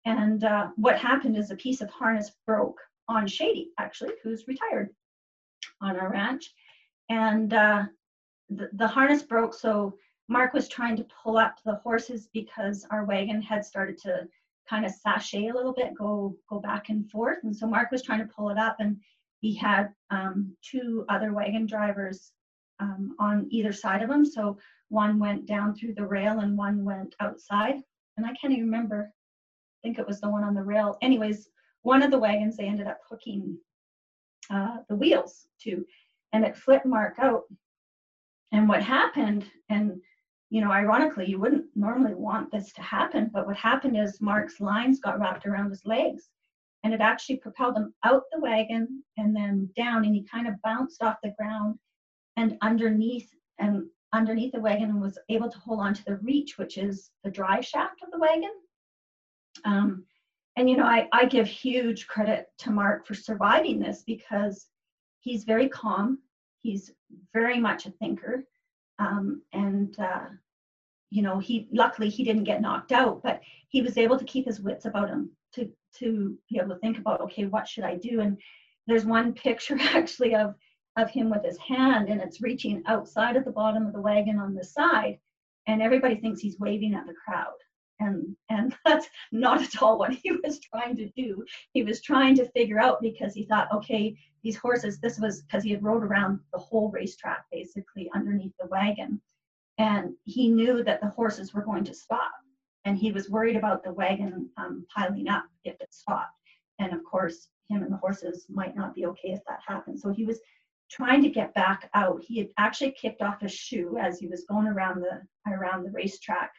And uh, what happened is a piece of harness broke on Shady, actually, who's retired on our ranch, and uh, the, the harness broke. So Mark was trying to pull up the horses because our wagon had started to kind of sashay a little bit, go go back and forth. And so Mark was trying to pull it up, and he had um, two other wagon drivers um, on either side of him. So one went down through the rail and one went outside. And I can't even remember. I think it was the one on the rail. Anyways, one of the wagons they ended up hooking uh, the wheels to, and it flipped Mark out. And what happened, and you know, ironically, you wouldn't normally want this to happen, but what happened is Mark's lines got wrapped around his legs and it actually propelled him out the wagon and then down and he kind of bounced off the ground and underneath and underneath the wagon and was able to hold on to the reach, which is the drive shaft of the wagon. Um, and you know, I, I give huge credit to Mark for surviving this because he's very calm. He's very much a thinker um, and uh, you know he luckily he didn't get knocked out but he was able to keep his wits about him to to be able to think about okay what should i do? And there's one picture <laughs> actually of of him with his hand and it's reaching outside of the bottom of the wagon on the side and everybody thinks he's waving at the crowd and and <laughs> that's not at all what he was trying to do. He was trying to figure out because he thought okay these horses this was because he had rode around the whole racetrack basically underneath the wagon. And he knew that the horses were going to stop. And he was worried about the wagon um, piling up if it stopped. And of course him and the horses might not be okay if that happened. So he was trying to get back out. He had actually kicked off his shoe as he was going around the around the racetrack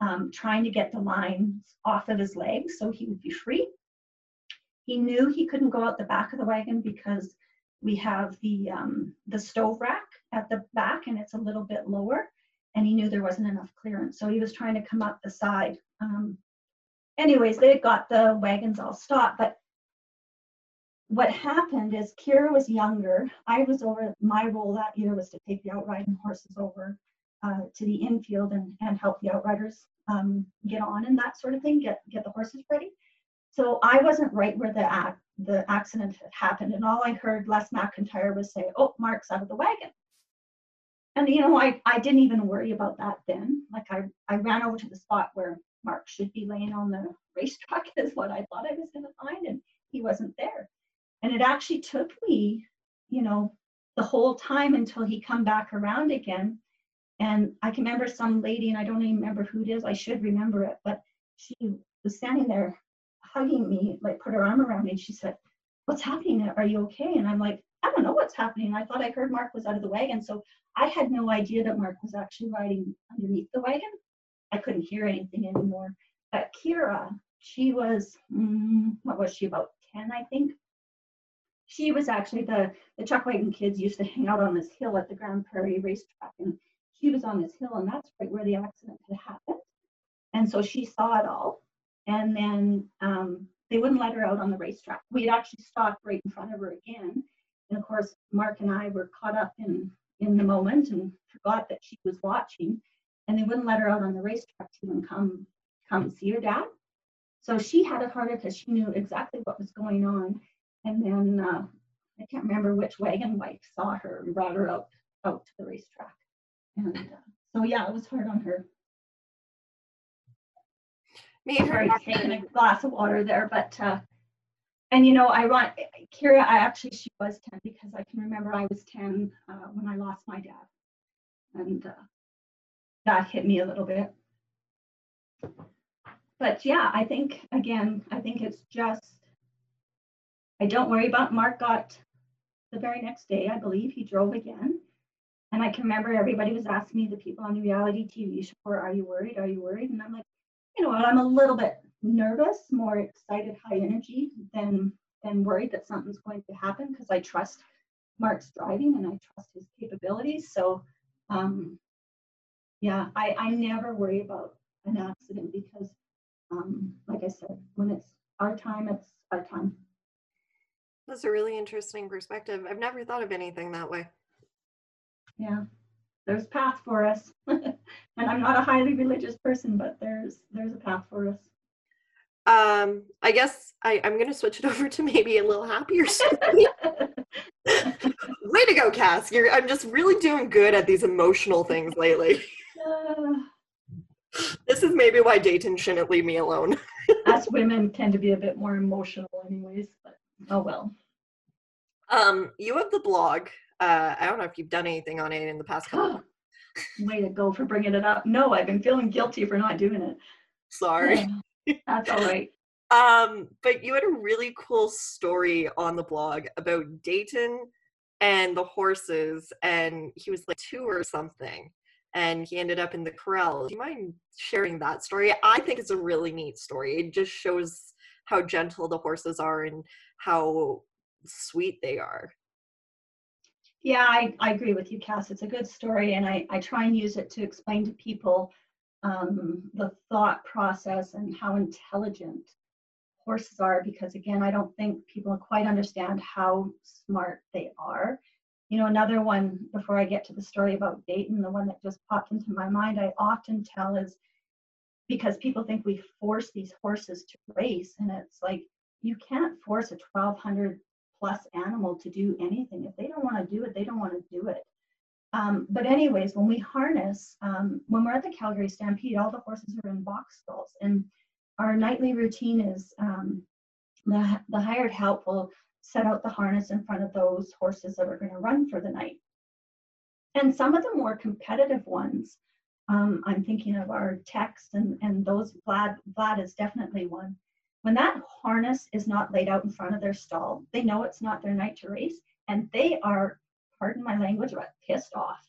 um, trying to get the lines off of his legs so he would be free. He knew he couldn't go out the back of the wagon because we have the um, the stove rack at the back and it's a little bit lower and he knew there wasn't enough clearance. So he was trying to come up the side um, anyways they got the wagons all stopped but what happened is kira was younger. I was over my role that year was to take the outriding horses over uh, to the infield and, and help the outriders um, get on and that sort of thing, get get the horses ready. So I wasn't right where the ac- the accident had happened, and all I heard Les McIntyre was say, "Oh, Mark's out of the wagon." And you know, I I didn't even worry about that then. Like I I ran over to the spot where Mark should be laying on the racetrack <laughs> is what I thought I was going to find, and he wasn't there. And it actually took me, you know, the whole time until he come back around again and I can remember some lady, and I don't even remember who it is, I should remember it, but she was standing there hugging me, like put her arm around me, and she said, What's happening? Are you okay? And I'm like, I don't know what's happening. I thought I heard Mark was out of the wagon. So I had no idea that Mark was actually riding underneath the wagon. I couldn't hear anything anymore. But Kira, she was, mm, what was she, about 10, I think? She was actually the, the Chuck Wagon kids used to hang out on this hill at the Grande Prairie racetrack. And she was on this hill and that's right where the accident had happened. And so she saw it all. And then um, they wouldn't let her out on the racetrack. We had actually stopped right in front of her again. And of course, Mark and I were caught up in, in the moment and forgot that she was watching. And they wouldn't let her out on the racetrack to even come come see her dad. So she had it harder because she knew exactly what was going on. And then uh, I can't remember which wagon wife saw her and brought her out out to the racetrack. And uh, so, yeah, it was hard on her. Me and her taking a glass of water there, but uh, and you know, I want Kira. I actually she was ten because I can remember I was ten uh, when I lost my dad, and uh, that hit me a little bit. But yeah, I think again, I think it's just I don't worry about Mark. Got the very next day, I believe he drove again, and I can remember everybody was asking me, the people on the reality TV show, are you worried? Are you worried? And I'm like, you know what, I'm a little bit nervous, more excited, high energy than than worried that something's going to happen because I trust Mark's driving and I trust his capabilities. So um yeah, I, I never worry about an accident because, um, like I said, when it's our time, it's our time. That's a really interesting perspective. I've never thought of anything that way. Yeah, there's path for us, <laughs> and I'm not a highly religious person, but there's there's a path for us. Um, I guess I, I'm gonna switch it <laughs> over to maybe a little happier <laughs> story. Way to go, Cass. You're I'm just really doing good at these emotional things lately. Uh, This is maybe why Dayton shouldn't leave me alone. us women tend to be a bit more emotional, anyways. But oh well. Um, you have the blog. Uh, I don't know if you've done anything on it in the past couple. <gasps> Way to go for bringing it up. No, I've been feeling guilty for not doing it. Sorry. That's all right. <laughs> Um, but you had a really cool story on the blog about Dayton and the horses, and he was like two or something, and he ended up in the corral. Do you mind sharing that story? I think it's a really neat story. It just shows how gentle the horses are and how sweet they are. Yeah, I, I agree with you, Cass. It's a good story, and I, I try and use it to explain to people um, the thought process and how intelligent horses are. Because again, I don't think people quite understand how smart they are. You know, another one before I get to the story about Dayton, the one that just popped into my mind, I often tell is because people think we force these horses to race, and it's like you can't force a 1200 plus animal to do anything. If they don't want to do it, they don't want to do it. Um, but anyways, when we harness, um, when we're at the Calgary Stampede, all the horses are in box stalls, and our nightly routine is um, the the hired help will set out the harness in front of those horses that are going to run for the night. And some of the more competitive ones, um, I'm thinking of our techs and and those. Vlad Vlad is definitely one when that harness is not laid out in front of their stall, they know it's not their night to race, and they are, pardon my language, but pissed off.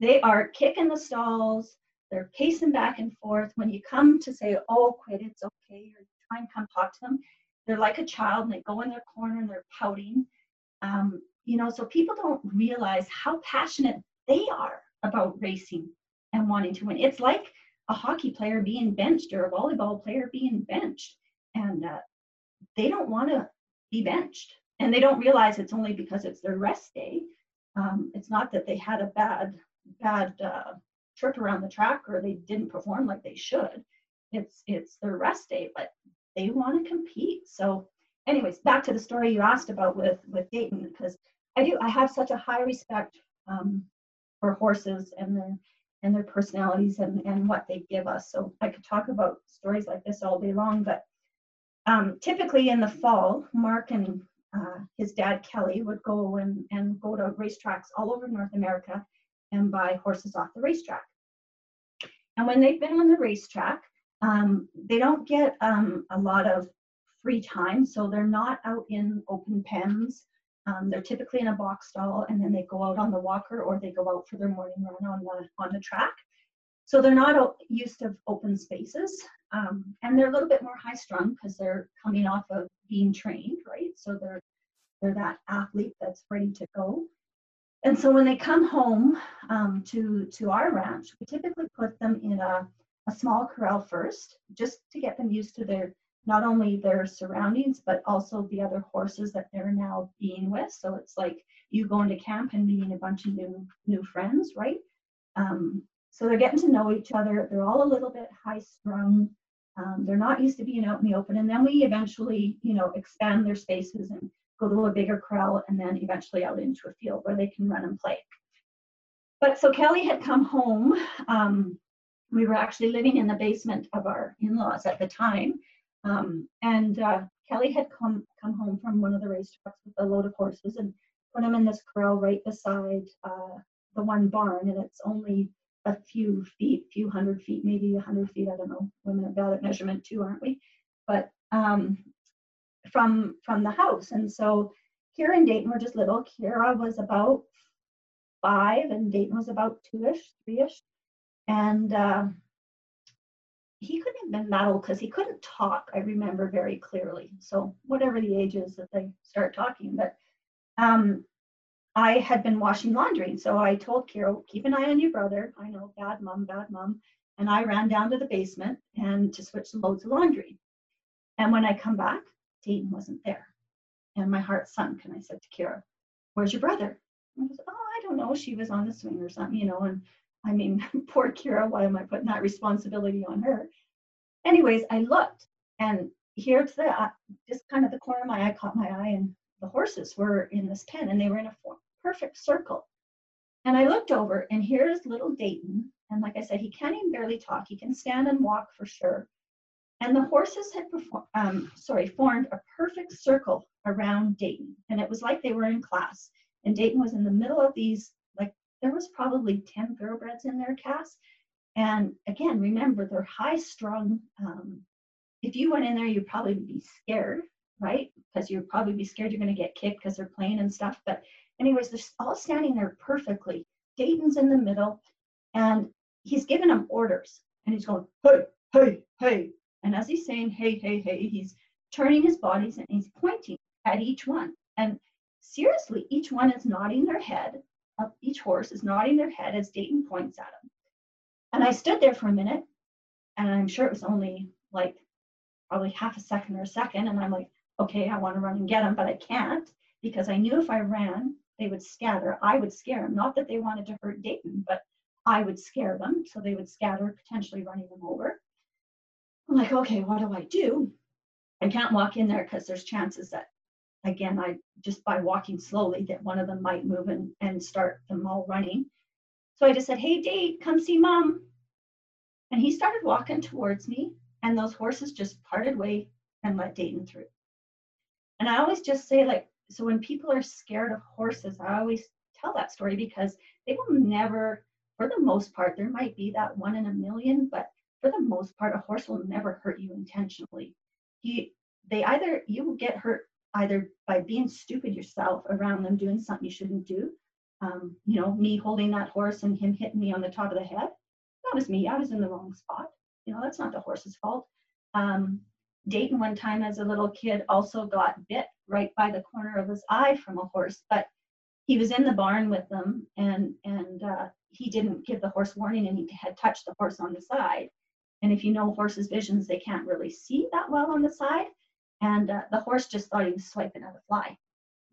They are kicking the stalls, they're pacing back and forth. When you come to say, oh, quit, it's okay, or try and come talk to them, they're like a child and they go in their corner and they're pouting. Um, you know, so people don't realize how passionate they are about racing and wanting to win. It's like a hockey player being benched or a volleyball player being benched and uh, they don't want to be benched and they don't realize it's only because it's their rest day. Um, it's not that they had a bad bad uh, trip around the track or they didn't perform like they should. It's it's their rest day but they want to compete. So anyways back to the story you asked about with with dayton because i do i have such a high respect um, for horses and their and their personalities and and what they give us. So i could talk about stories like this all day long but um, typically in the fall, Mark and uh, his dad Kelly would go and, and go to racetracks all over North America and buy horses off the racetrack. And when they've been on the racetrack, um, they don't get um, a lot of free time, so they're not out in open pens. Um, they're typically in a box stall, and then they go out on the walker or they go out for their morning run on the on the track. So they're not used to open spaces. Um, and they're a little bit more high strung because they're coming off of being trained, right? So they're they're that athlete that's ready to go. And so when they come home um, to to our ranch, we typically put them in a, a small corral first, just to get them used to their not only their surroundings but also the other horses that they're now being with. So it's like you going to camp and meeting a bunch of new new friends, right? Um, so they're getting to know each other. They're all a little bit high strung. Um, they're not used to being out in the open. And then we eventually, you know, expand their spaces and go to a bigger corral and then eventually out into a field where they can run and play. But so Kelly had come home. Um, we were actually living in the basement of our in-laws at the time. Um, and uh, Kelly had come come home from one of the racetracks with a load of horses and put them in this corral right beside uh, the one barn. And it's only a few feet, few hundred feet, maybe a hundred feet. I don't know. Women are bad at measurement too, aren't we? But um, from from the house, and so Kira and Dayton were just little. Kira was about five, and Dayton was about two-ish, three-ish, and uh, he couldn't have been that old because he couldn't talk. I remember very clearly. So whatever the age is that they start talking, but um, I had been washing laundry. So I told Kira, keep an eye on your brother. I know, bad mom, bad mom. and I ran down to the basement and to switch some loads of laundry. And when I come back, Dayton wasn't there. And my heart sunk. And I said to Kira, Where's your brother? And I was, Oh, I don't know. She was on the swing or something, you know. And I mean, <laughs> poor Kira, why am I putting that responsibility on her? Anyways, I looked and here to the uh, just kind of the corner of my eye caught my eye, and the horses were in this pen and they were in a perfect circle. And I looked over, and here's little Dayton. And like I said, he can't even barely talk. He can stand and walk for sure. And the horses had performed, um, sorry, formed a perfect circle around Dayton. And it was like they were in class. And Dayton was in the middle of these, like there was probably 10 thoroughbreds in their cast. And again, remember, they're high strung. Um, if you went in there, you'd probably be scared, right? Because you'd probably be scared you're going to get kicked because they're playing and stuff. But anyways, they're all standing there perfectly. Dayton's in the middle, and he's giving them orders, and he's going, hey, hey, hey. And as he's saying, hey, hey, hey, he's turning his bodies and he's pointing at each one. And seriously, each one is nodding their head. Uh, each horse is nodding their head as Dayton points at him. And I stood there for a minute, and I'm sure it was only like probably half a second or a second. And I'm like, okay, I want to run and get them, but I can't because I knew if I ran, they would scatter. I would scare them. Not that they wanted to hurt Dayton, but I would scare them. So they would scatter, potentially running them over. I'm like, okay, what do I do? I can't walk in there because there's chances that, again, I just by walking slowly, that one of them might move and, and start them all running. So I just said, hey, Date, come see mom. And he started walking towards me, and those horses just parted way and let Dayton through. And I always just say, like, so when people are scared of horses, I always tell that story because they will never, for the most part, there might be that one in a million, but for the most part, a horse will never hurt you intentionally. He, they either you will get hurt either by being stupid yourself around them doing something you shouldn't do. Um, you know, me holding that horse and him hitting me on the top of the head. That was me. I was in the wrong spot. You know, that's not the horse's fault. Um, Dayton one time as a little kid also got bit right by the corner of his eye from a horse, but he was in the barn with them and and uh, he didn't give the horse warning and he had touched the horse on the side. And if you know horses' visions, they can't really see that well on the side. And uh, the horse just thought he was swiping at a fly,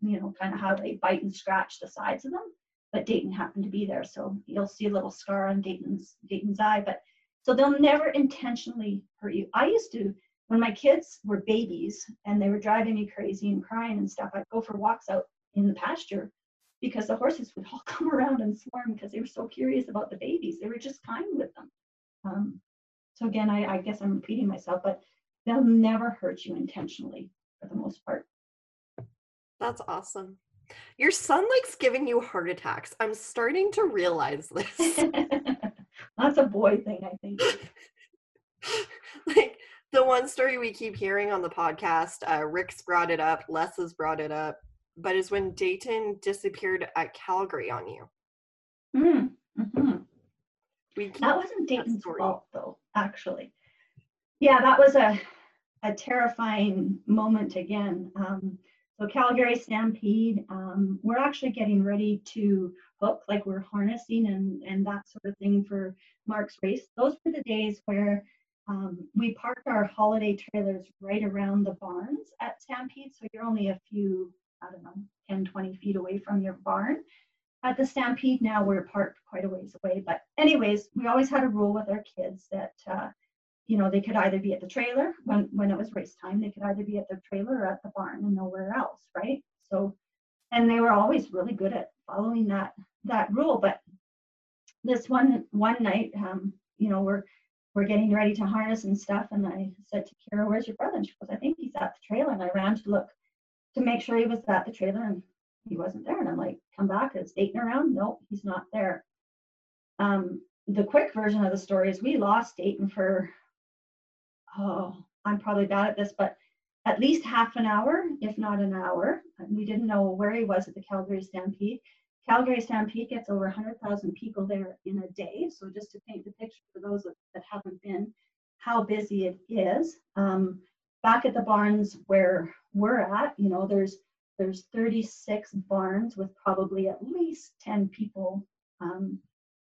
you know, kind of how they bite and scratch the sides of them. But Dayton happened to be there, so you'll see a little scar on Dayton's Dayton's eye. But so they'll never intentionally hurt you. I used to when my kids were babies and they were driving me crazy and crying and stuff, I'd go for walks out in the pasture because the horses would all <laughs> come around and swarm because they were so curious about the babies. They were just kind with them. Um, so again, I, I guess I'm repeating myself, but they'll never hurt you intentionally for the most part. That's awesome. Your son likes giving you heart attacks. I'm starting to realize this. <laughs> That's a boy thing, I think. <laughs> like the one story we keep hearing on the podcast, uh, Rick's brought it up, Les has brought it up, but is when Dayton disappeared at Calgary on you. Mm, hmm that wasn't Dayton's that fault, though, actually. Yeah, that was a, a terrifying moment again. Um, so Calgary Stampede, um, we're actually getting ready to hook, like we're harnessing and, and that sort of thing for Mark's race. Those were the days where um, we park our holiday trailers right around the barns at Stampede, so you're only a few, I don't know, 10, 20 feet away from your barn. At the Stampede now, we're parked quite a ways away. But anyways, we always had a rule with our kids that, uh, you know, they could either be at the trailer when, when it was race time, they could either be at the trailer or at the barn and nowhere else, right? So, and they were always really good at following that that rule. But this one one night, um, you know, we're we're getting ready to harness and stuff. And I said to Kira, where's your brother? And she goes, I think he's at the trailer. And I ran to look to make sure he was at the trailer and he wasn't there. And I'm like, come back, is Dayton around? Nope, he's not there. Um, the quick version of the story is we lost Dayton for, oh, I'm probably bad at this, but at least half an hour, if not an hour. We didn't know where he was at the Calgary Stampede. Calgary Stampede gets over 100,000 people there in a day. So just to paint the picture for those that, that haven't been, how busy it is. Um, back at the barns where we're at, you know, there's there's 36 barns with probably at least 10 people um,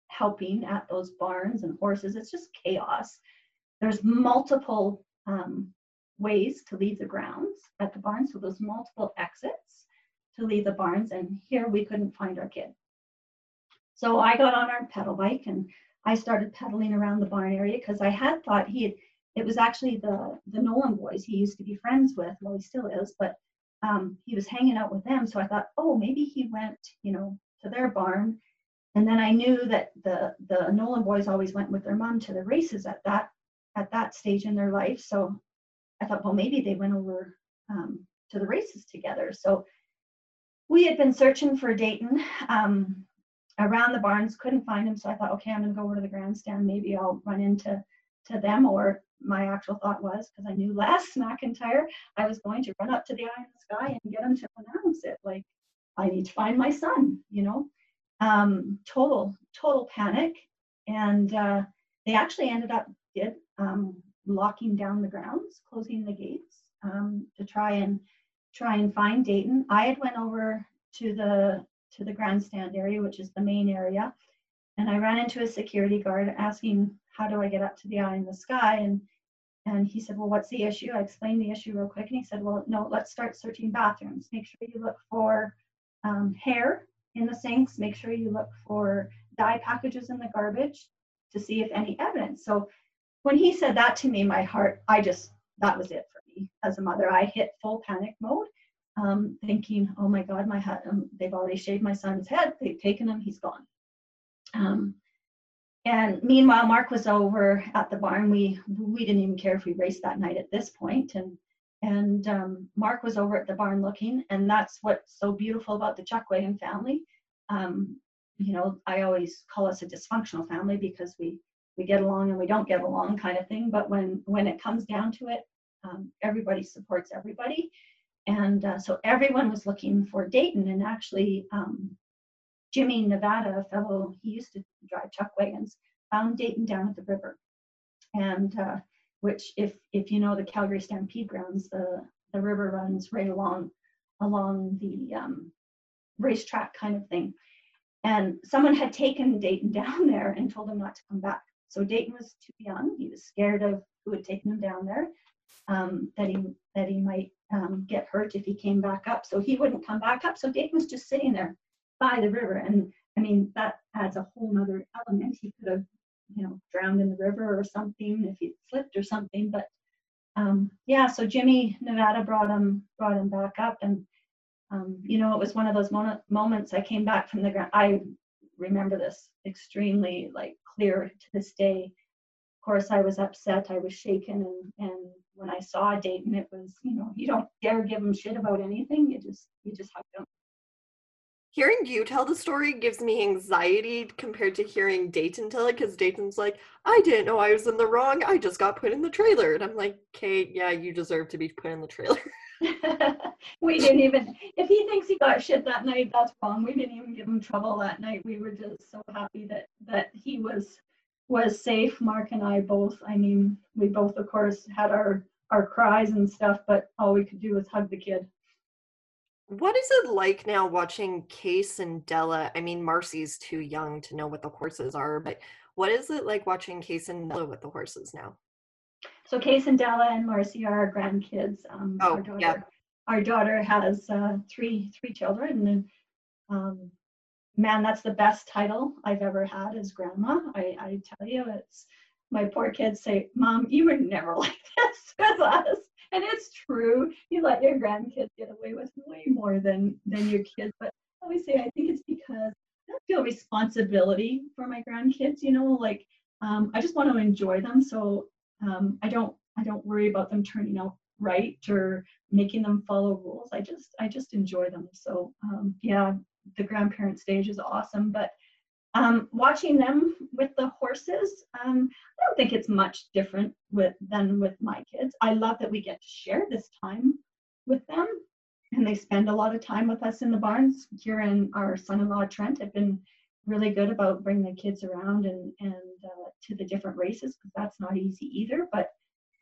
helping at those barns and horses. It's just chaos. There's multiple um, ways to leave the grounds at the barn. So there's multiple exits to leave the barns. And here we couldn't find our kid. So I got on our pedal bike and I started pedaling around the barn area because I had thought he had, it was actually the, the Nolan boys he used to be friends with, well, he still is, but um, he was hanging out with them. So I thought, oh, maybe he went, you know, to their barn. And then I knew that the the Nolan boys always went with their mom to the races at that at that stage in their life. So I thought, well, maybe they went over um, to the races together. So we had been searching for Dayton um, around the barns, couldn't find him. So I thought, okay, I'm going to go over to the grandstand. Maybe I'll run into to them. Or my actual thought was, because I knew Les <laughs> McIntyre, I was going to run up to the eye in the sky and get him to announce it. Like, I need to find my son, you know. Um, total, total panic. And uh, they actually ended up did um, locking down the grounds, closing the gates um, to try and try and find Dayton. I had went over to the to the grandstand area, which is the main area, and I ran into a security guard asking, "How do I get up to the eye in the sky?" and and he said, "Well, what's the issue?" I explained the issue real quick, and he said, "Well, no, let's start searching bathrooms. Make sure you look for um, hair in the sinks. Make sure you look for dye packages in the garbage to see if any evidence." So when he said that to me, my heart, I just, that was it as a mother. I hit full panic mode, um, thinking, oh my God, my head, um, they've already shaved my son's head. They've taken him, he's gone. Um, and meanwhile, Mark was over at the barn. We we didn't even care if we raced that night at this point, and and um, Mark was over at the barn looking, and that's what's so beautiful about the Chuckwagon family. Um, you know, I always call us a dysfunctional family because we we get along and we don't get along kind of thing. But when when it comes down to it, um, everybody supports everybody. And uh, so everyone was looking for Dayton, and actually, um, Jimmy Nevada, a fellow, he used to drive chuck wagons, found Dayton down at the river. And uh, which, if if you know the Calgary Stampede grounds, the the river runs right along along the um, racetrack kind of thing. And someone had taken Dayton <laughs> down there and told him not to come back. So Dayton was too young. He was scared of who had taken him down there, um, that he that he might um, get hurt if he came back up. So he wouldn't come back up. So Dayton was just sitting there by the river. And I mean, that adds a whole nother element. He could have, you know, drowned in the river or something if he slipped or something. But um, yeah, so Jimmy Nevada brought him brought him back up, and um, you know, it was one of those mo- moments. I came back from the ground. I remember this extremely like clear to this day. Of course, I was upset, I was shaken, and, and when I saw Dayton, it was, you know, you don't dare give him shit about anything. You just, you just hug him. Hearing you tell the story gives me anxiety compared to hearing Dayton tell it because Dayton's like, I didn't know I was in the wrong. I just got put in the trailer. And I'm like, Kate, yeah, you deserve to be put in the trailer. <laughs> <laughs> we didn't even if he thinks he got shit that night that's wrong we didn't even give him trouble that night we were just so happy that that he was was safe mark and i both i mean we both of course had our our cries and stuff but all we could do was hug the kid what is it like now watching case and della i mean marcy's too young to know what the horses are but what is it like watching case and della with the horses now so Case and Della and Marcy are our grandkids. Um, oh, our daughter, yeah. Our daughter has uh, three three children, and um, man, that's the best title I've ever had as grandma. I, I tell you, it's my poor kids say, "Mom, you were never <laughs> like this with us," and it's true. You let your grandkids get away with way more than than your kids. But I always say, I think it's because I don't feel responsibility for my grandkids. You know, like um, I just want to enjoy them. So um, I don't I don't worry about them turning out right or making them follow rules. I just I just enjoy them. So um, yeah, the grandparent stage is awesome, but um, watching them with the horses, um, I don't think it's much different with than with my kids. I love that we get to share this time with them, and they spend a lot of time with us in the barns. Kira and our son-in-law Trent have been really good about bringing the kids around and and uh, to the different races because that's not easy either. But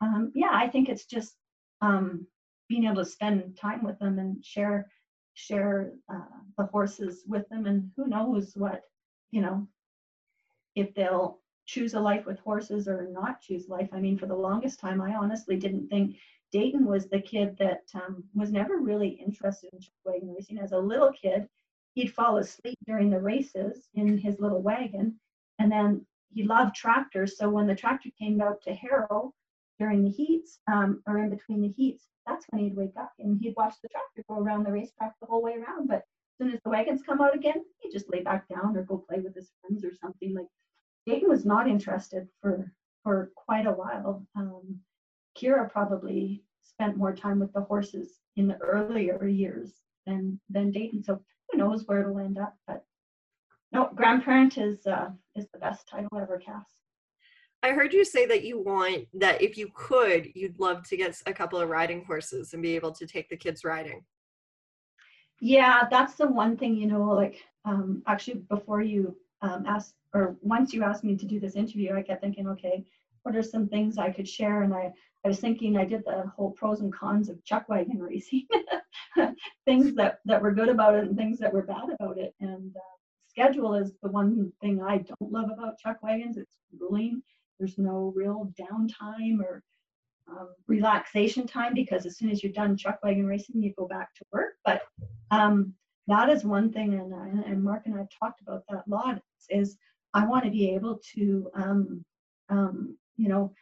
um, yeah, I think it's just um, being able to spend time with them and share share uh, the horses with them, and who knows what you know if they'll choose a life with horses or not choose life. I mean, for the longest time, I honestly didn't think Dayton was the kid that um, was never really interested in wagon racing. As a little kid, he'd fall asleep during the races in his little wagon, and then he loved tractors. So when the tractor came out to Harrow during the heats um, or in between the heats, that's when he'd wake up and he'd watch the tractor go around the racetrack the whole way around. But as soon as the wagons come out again, he'd just lay back down or go play with his friends or something. Like Dayton was not interested for for quite a while. Um, Kira probably spent more time with the horses in the earlier years than than Dayton. So who knows where it'll end up? But no, grandparent is uh, is the best title ever, Cass. I heard you say that you want that if you could, you'd love to get a couple of riding horses and be able to take the kids riding. Yeah, that's the one thing, you know, like um, actually before you um, asked, or once you asked me to do this interview, I kept thinking, okay, what are some things I could share? And I, I was thinking I did the whole pros and cons of chuck wagon <laughs> racing, <laughs> things that, that were good about it and things that were bad about it. And uh, schedule is the one thing I don't love about chuck wagons. It's grueling. There's no real downtime or um, relaxation time because as soon as you're done chuck wagon racing, you go back to work. But um, that is one thing, and, uh, and Mark and I have talked about that a lot. Is I want to be able to, um, um, you know,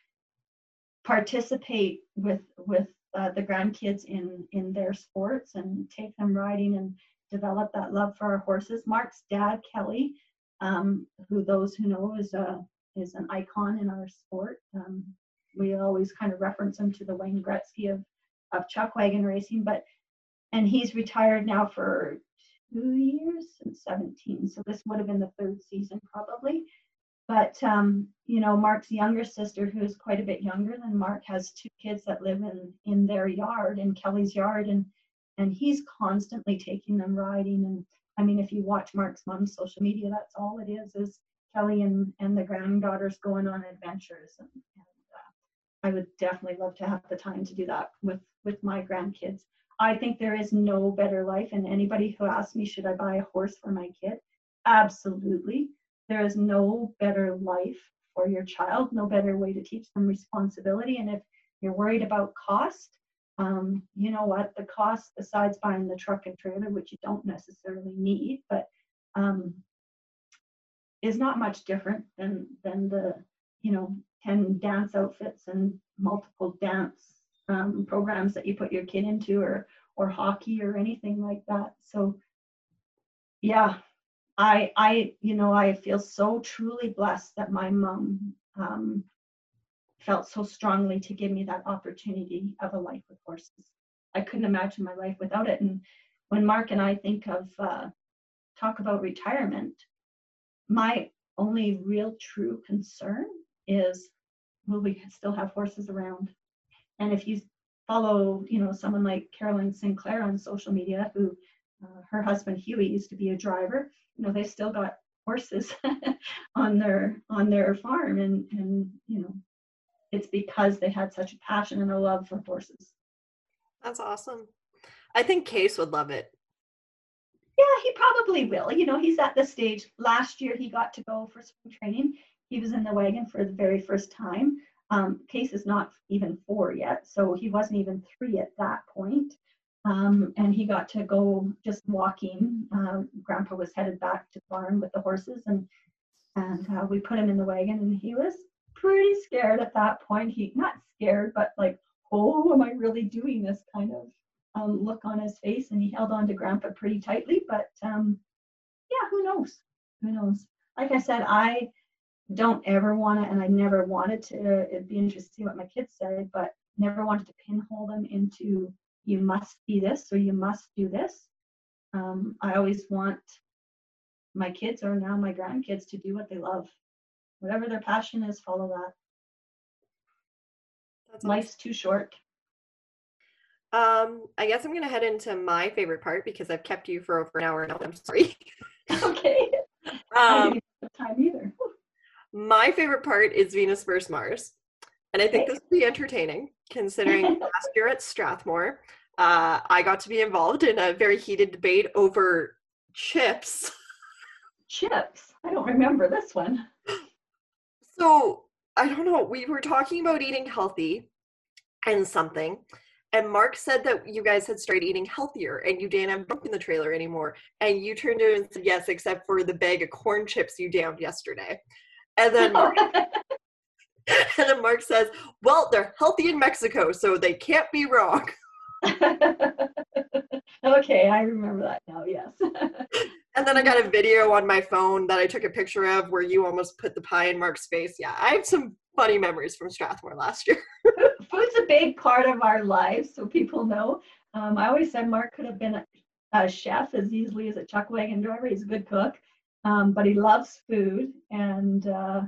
participate with with uh, the grandkids in in their sports and take them riding and develop that love for our horses. Mark's dad, Kelly, um, who those who know is a is an icon in our sport. Um, we always kind of reference him to the Wayne Gretzky of of chuck wagon racing, but and he's retired now for two years since 17. So this would have been the third season probably. But um, you know, Mark's younger sister, who is quite a bit younger than Mark, has two kids that live in in their yard, in Kelly's yard, and and he's constantly taking them riding. And I mean, if you watch Mark's mom's social media, that's all it is is Kelly and and the granddaughters going on adventures. And, and uh, I would definitely love to have the time to do that with with my grandkids. I think there is no better life. And anybody who asks me, should I buy a horse for my kid? Absolutely. There is no better life for your child, no better way to teach them responsibility. And if you're worried about cost, um, you know what? The cost, besides buying the truck and trailer, which you don't necessarily need, but um, is not much different than than the you know 10 dance outfits and multiple dance um, programs that you put your kid into or or hockey or anything like that. So yeah i i you know i feel so truly blessed that my mom um, felt so strongly to give me that opportunity of a life with horses i couldn't imagine my life without it. And when mark and i think of uh, talk about retirement my only real true concern is will we still have horses around and if you follow, you know, someone like Carolyn Sinclair on social media, who uh, her husband Huey used to be a driver, you know, they still got horses <laughs> on their on their farm, and and you know, it's because they had such a passion and a love for horses. That's awesome. I think Case would love it. Yeah, he probably will. You know, he's at the stage. Last year, he got to go for spring training. He was in the wagon for the very first time. Um, Case is not even four yet, so he wasn't even three at that point. Um, and he got to go just walking. Uh, Grandpa was headed back to the barn with the horses, and and uh, we put him in the wagon, and he was pretty scared at that point. He not scared, but like, oh, am I really doing this kind of um, look on his face, and he held on to Grandpa pretty tightly. But um, yeah, who knows? Who knows? Like I said, I don't ever want to, and I never wanted to, it'd be interesting to see what my kids say, but never wanted to pinhole them into you must be this or you must do this. Um, I always want my kids or now my grandkids to do what they love. Whatever their passion is, follow that. That's Life's awesome. too short. Um, I guess I'm gonna head into my favorite part because I've kept you for over an hour now. I'm sorry. <laughs> okay. <laughs> um, time either. My favorite part is Venus versus Mars. And I think this will be entertaining considering <laughs> last year at Strathmore, uh, I got to be involved in a very heated debate over chips. Chips? I don't remember this one. So I don't know. We were talking about eating healthy and something. And Mark said that you guys had started eating healthier and you didn't have milk in the trailer anymore. And you turned to him and said, yes, except for the bag of corn chips you downed yesterday. And then <laughs> Mark, <laughs> and then Mark says, well, they're healthy in Mexico, so they can't be wrong. <laughs> okay, I remember that now, yes. And then I got a video on my phone that I took a picture of where you almost put the pie in Mark's face. Yeah, I have some funny memories from Strathmore last year. <laughs> Food's a big part of our lives, so people know. Um, I always said Mark could have been a, a, chef as easily as a chuck wagon driver. He's a good cook, um, but he loves food. And uh,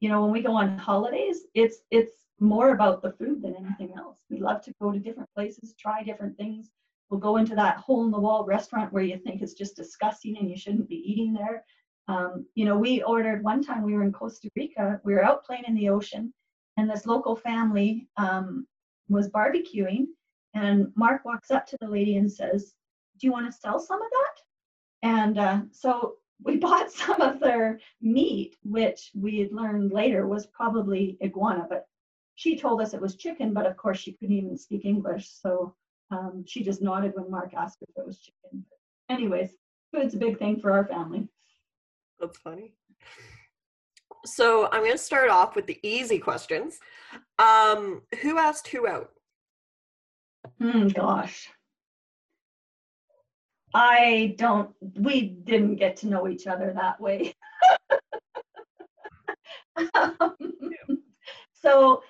you know, when we go on holidays, it's it's more about the food than anything else. We love to go to different places, try different things. We'll go into that hole in the wall restaurant where you think it's just disgusting and you shouldn't be eating there. Um, you know, we ordered one time we were in Costa Rica, we were out playing in the ocean, and this local family um, was barbecuing. And Mark walks up to the lady and says, Do you want to sell some of that? And uh, so we <laughs> bought some of their meat, which we had learned later was probably iguana, but she told us it was chicken, but of course she couldn't even speak English. So um, she just nodded when Mark asked if it was chicken. But anyways, food's a big thing for our family. That's funny. So I'm going to start off with the easy questions. Um, who asked who out? Hmm, gosh. I don't, we didn't get to know each other that way. <laughs> um, <laughs> so,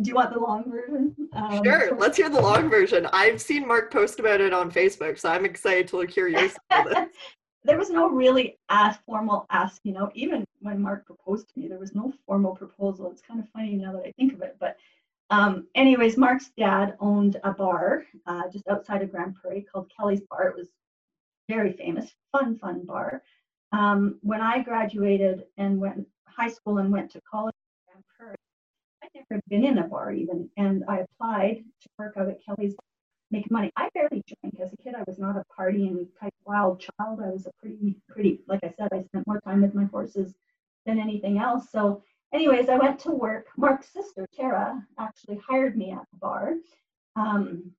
do you want the long version? Um, sure, let's hear the long version. I've seen Mark post about it on Facebook, so I'm excited to hear yours. <laughs> there was no really as formal ask, you know, even when Mark proposed to me, there was no formal proposal. It's kind of funny now that I think of it. But, um, anyways, Mark's dad owned a bar uh, just outside of Grande Prairie called Kelly's Bar. It was very famous, fun, fun bar. Um, when I graduated and went high school and went to college never been in a bar even, and I applied to work out at Kelly's make money. I barely drank as a kid. I was not a partying type wild child. I was a pretty, pretty, like I said, I spent more time with my horses than anything else. So, anyways, I went to work. Mark's sister, Tara, actually hired me at the bar. Um,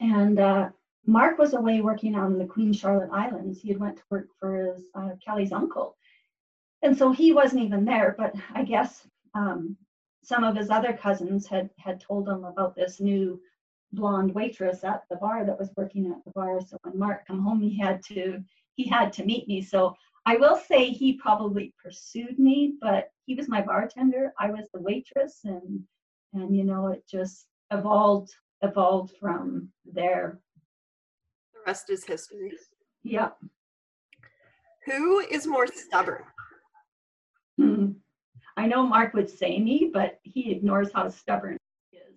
and uh, Mark was away working on the Queen Charlotte Islands. He had went to work for his uh, Kelly's uncle. And so he wasn't even there, but I guess um, some of his other cousins had had told him about this new blonde waitress at the bar that was working at the bar. So when Mark come home, he had to he had to meet me. So I will say he probably pursued me, but he was my bartender. I was the waitress, and and you know it just evolved evolved from there. The rest is history. Yep. Who is more stubborn? Hmm. I know Mark would say me, but he ignores how stubborn he is.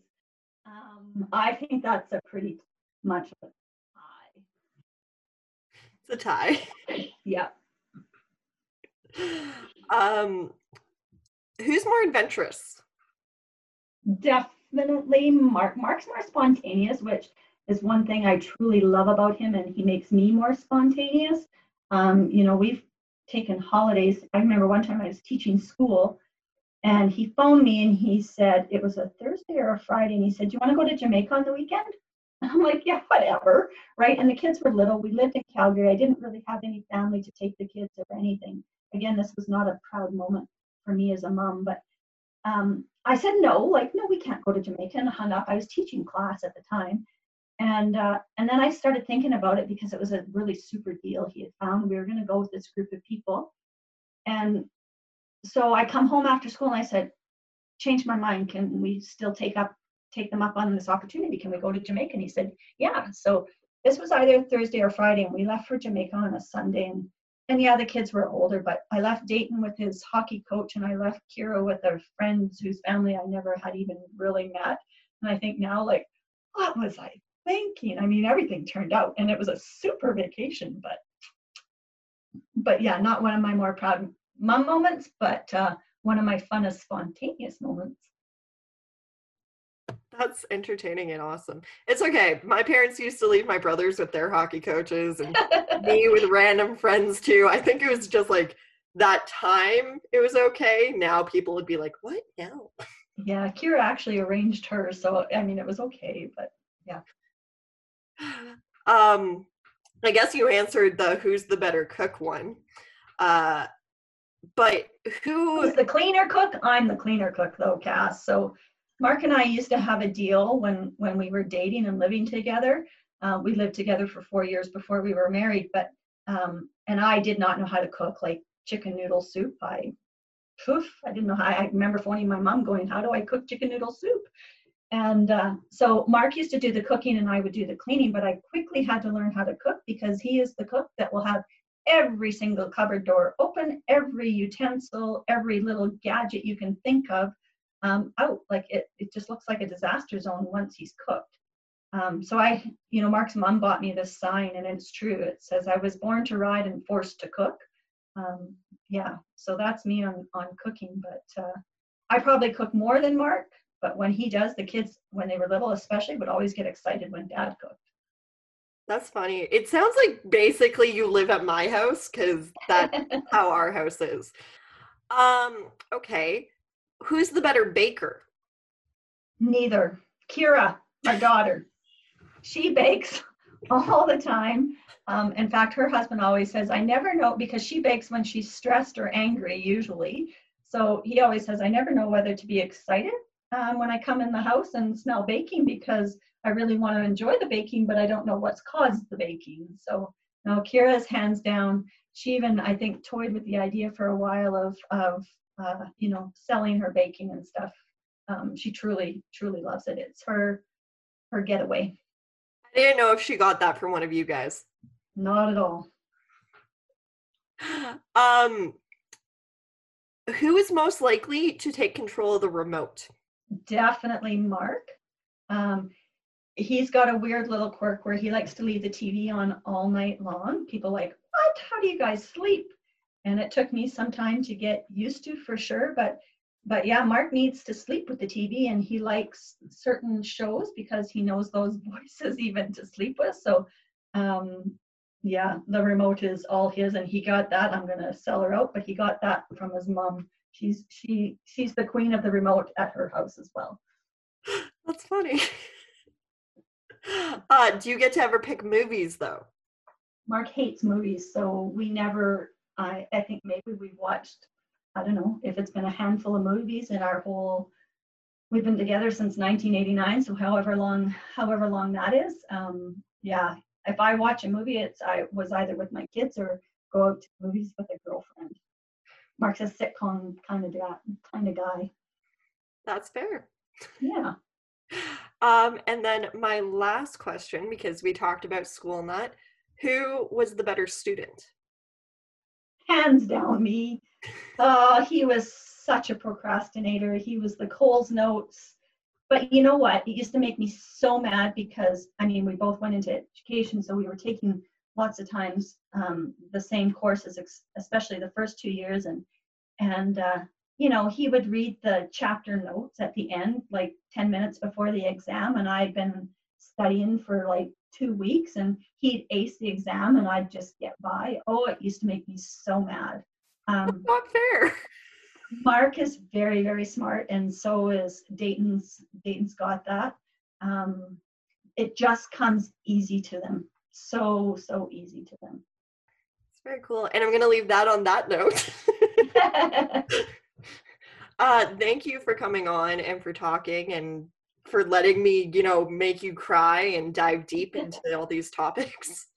um, I think that's a pretty much a tie. It's a tie. <laughs> yeah. Um, who's more adventurous? Definitely Mark. Mark's more spontaneous, which is one thing I truly love about him, and he makes me more spontaneous. Um, you know, we've taken holidays. I remember one time I was teaching school and he phoned me and he said it was a Thursday or a Friday, and he said, "Do you want to go to Jamaica on the weekend?" <laughs> I'm like, "Yeah, whatever." Right? And the kids were little. We lived in Calgary. I didn't really have any family to take the kids or anything. Again, this was not a proud moment for me as a mom, but um, I said no. Like, no, we can't go to Jamaica, and hung up. I was teaching class at the time, and uh, and then I started thinking about it because it was a really super deal he had found. We were going to go with this group of people, and so I come home after school and I said, change my mind. Can we still take up take them up on this opportunity? Can we go to Jamaica? And he said, yeah. So this was either Thursday or Friday, and we left for Jamaica on a Sunday. And and yeah, the kids were older, but I left Dayton with his hockey coach, and I left Kira with her friends whose family I never had even really met. And I think now, like, what was I thinking? I mean, everything turned out, and it was a super vacation, but but yeah, not one of my more proud mom moments, but uh, one of my funnest spontaneous moments. That's entertaining and awesome. It's okay. My parents used to leave my brothers with their hockey coaches and me <laughs> with random friends too. I think it was just like that time it was okay. Now people would be like, "What now?" Yeah, Kira actually arranged her, so I mean, it was okay, but yeah. <sighs> um, I guess you answered the "Who's the better cook" one. Uh, but who's the cleaner cook? I'm the cleaner cook, though, Cass. So Mark and I used to have a deal when when we were dating and living together. Uh, we lived together for four years before we were married, but um, and I did not know how to cook like chicken noodle soup. I, poof, I didn't know how. I remember phoning my mom, going, "How do I cook chicken noodle soup?" And uh, so Mark used to do the cooking and I would do the cleaning, but I quickly had to learn how to cook because he is the cook that will have every single cupboard door open, every utensil, every little gadget you can think of um, out. Like it, it just looks like a disaster zone once he's cooked. Um, so I, you know, Mark's mom bought me this sign and it's true. It says, I was born to ride and forced to cook. Um, yeah, so that's me on, on cooking, but uh, I probably cook more than Mark but when he does, the kids, when they were little especially, would always get excited when dad cooked. That's funny. It sounds like basically you live at my house because that's <laughs> how our house is. Um, okay. Who's the better baker? Neither. Kira, our daughter, she bakes <laughs> all the time. Um, in fact, her husband always says, I never know because she bakes when she's stressed or angry, usually. So he always says, I never know whether to be excited um, when I come in the house and smell baking because I really want to enjoy the baking, but I don't know what's caused the baking. So now Kira's hands down. She even I think toyed with the idea for a while of of uh, you know selling her baking and stuff. Um, she truly truly loves it. It's her her getaway. I didn't know if she got that from one of you guys. Not at all. <sighs> Um, who is most likely to take control of the remote? Definitely Mark. Um, he's got a weird little quirk where he likes to leave the TV on all night long. People like, what? How do you guys sleep? And it took me some time to get used to for sure. But but yeah, Mark needs to sleep with the TV and he likes certain shows because he knows those <laughs> voices even to sleep with. So um yeah, the remote is all his and he got that. I'm gonna sell her out, but he got that from his mom she's she she's the queen of the remote at her house as well. That's funny. <laughs> Uh, do you get to ever pick movies though? Mark hates movies, so we never. I I think maybe we've watched. I don't know if it's been a handful of movies in our whole. We've been together since 1989, so however long however long that is. Um, yeah, if I watch a movie, it's I was either with my kids or go out to movies with a girlfriend. Mark's a sitcom kind of guy, kind of guy. That's fair. Yeah. Um, and then my last question, because we talked about school nut, who was the better student? Hands down, me. Uh, he was such a procrastinator. He was the Coles notes. But you know what? It used to make me so mad because I mean, we both went into education, so we were taking lots of times um, the same courses, especially the first two years, and and uh, you know he would read the chapter notes at the end, like ten minutes before the exam, and I'd been studying for like two weeks, and he'd ace the exam, and I'd just get by. Oh, it used to make me so mad. Um, Not fair. Mark is very very smart, and so is Dayton's. Dayton's got that. Um, it just comes easy to them so so easy to them. It's very cool and i'm going to leave that on that note. <laughs> <laughs> Uh thank you for coming on and for talking and for letting me you know make you cry and dive deep into all these topics.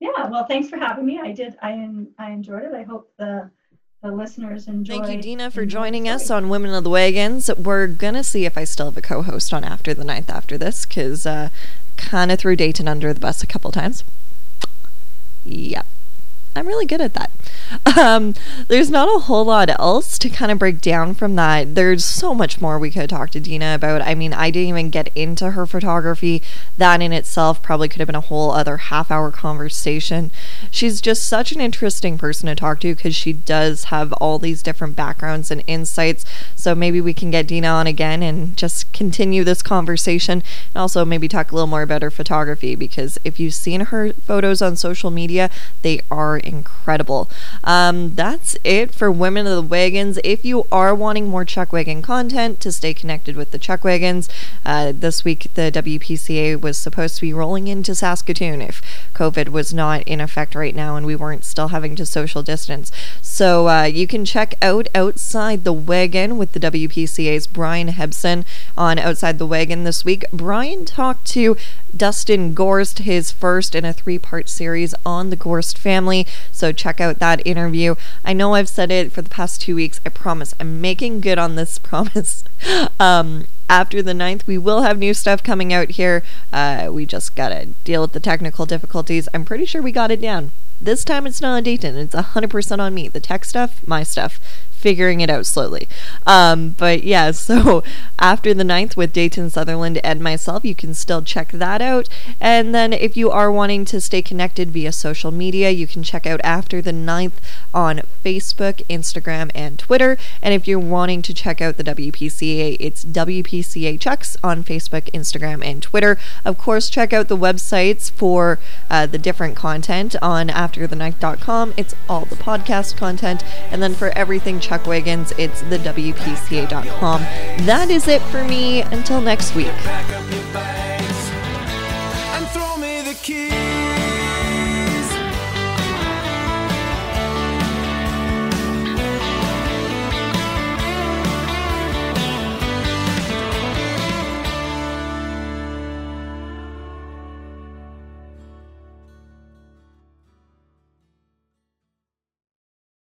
Yeah well thanks for having me. I did i i enjoyed it. I hope the the listeners enjoy. Thank you, Dina, for joining us on Women of the Wagons. We're gonna see if I still have a co-host on after the ninth after this, because uh, kind of threw Dayton under the bus a couple times. Yep. I'm really good at that. Um, there's not a whole lot else to kind of break down from that. There's so much more we could talk to Dina about. I mean, I didn't even get into her photography that in itself probably could have been a whole other half hour conversation. She's just such an interesting person to talk to because she does have all these different backgrounds and insights. So maybe we can get Dina on again and just continue this conversation and also maybe talk a little more about her photography because if you've seen her photos on social media, they are incredible. Um, that's it for Women of the Wagons. If you are wanting more Chuck Wagon content to stay connected with the Chuck Wagons, uh, this week the WPCA was supposed to be rolling into Saskatoon if COVID was not in effect right now and we weren't still having to social distance. So uh, you can check out Outside the Wagon with the WPCA's Brian Hebson on Outside the Wagon this week. Brian talked to Dustin Gorst, his first in a three part series on the Gorst family. So check out that interview. I know I've said it for the past two weeks. I promise I'm making good on this <laughs> promise. um, after the 9th, we will have new stuff coming out here. Uh, we just gotta deal with the technical difficulties. I'm pretty sure we got it down. This time it's not on Dayton. It's 100% on me. The tech stuff, my stuff figuring it out slowly. Um, but yeah, <laughs> so after the 9th with Dayton Sutherland and myself, you can still check that out. And then if you are wanting to stay connected via social media, you can check out After the 9th on Facebook, Instagram, and Twitter. And if you're wanting to check out the WPCA, it's WPCA Chucks on Facebook, Instagram, and Twitter. Of course, check out the websites for uh, the different content on afterthe9th.com. It's all the podcast content. And then for everything Chuck Wagons, it's the WPCA.com. That is it for me. Until next week.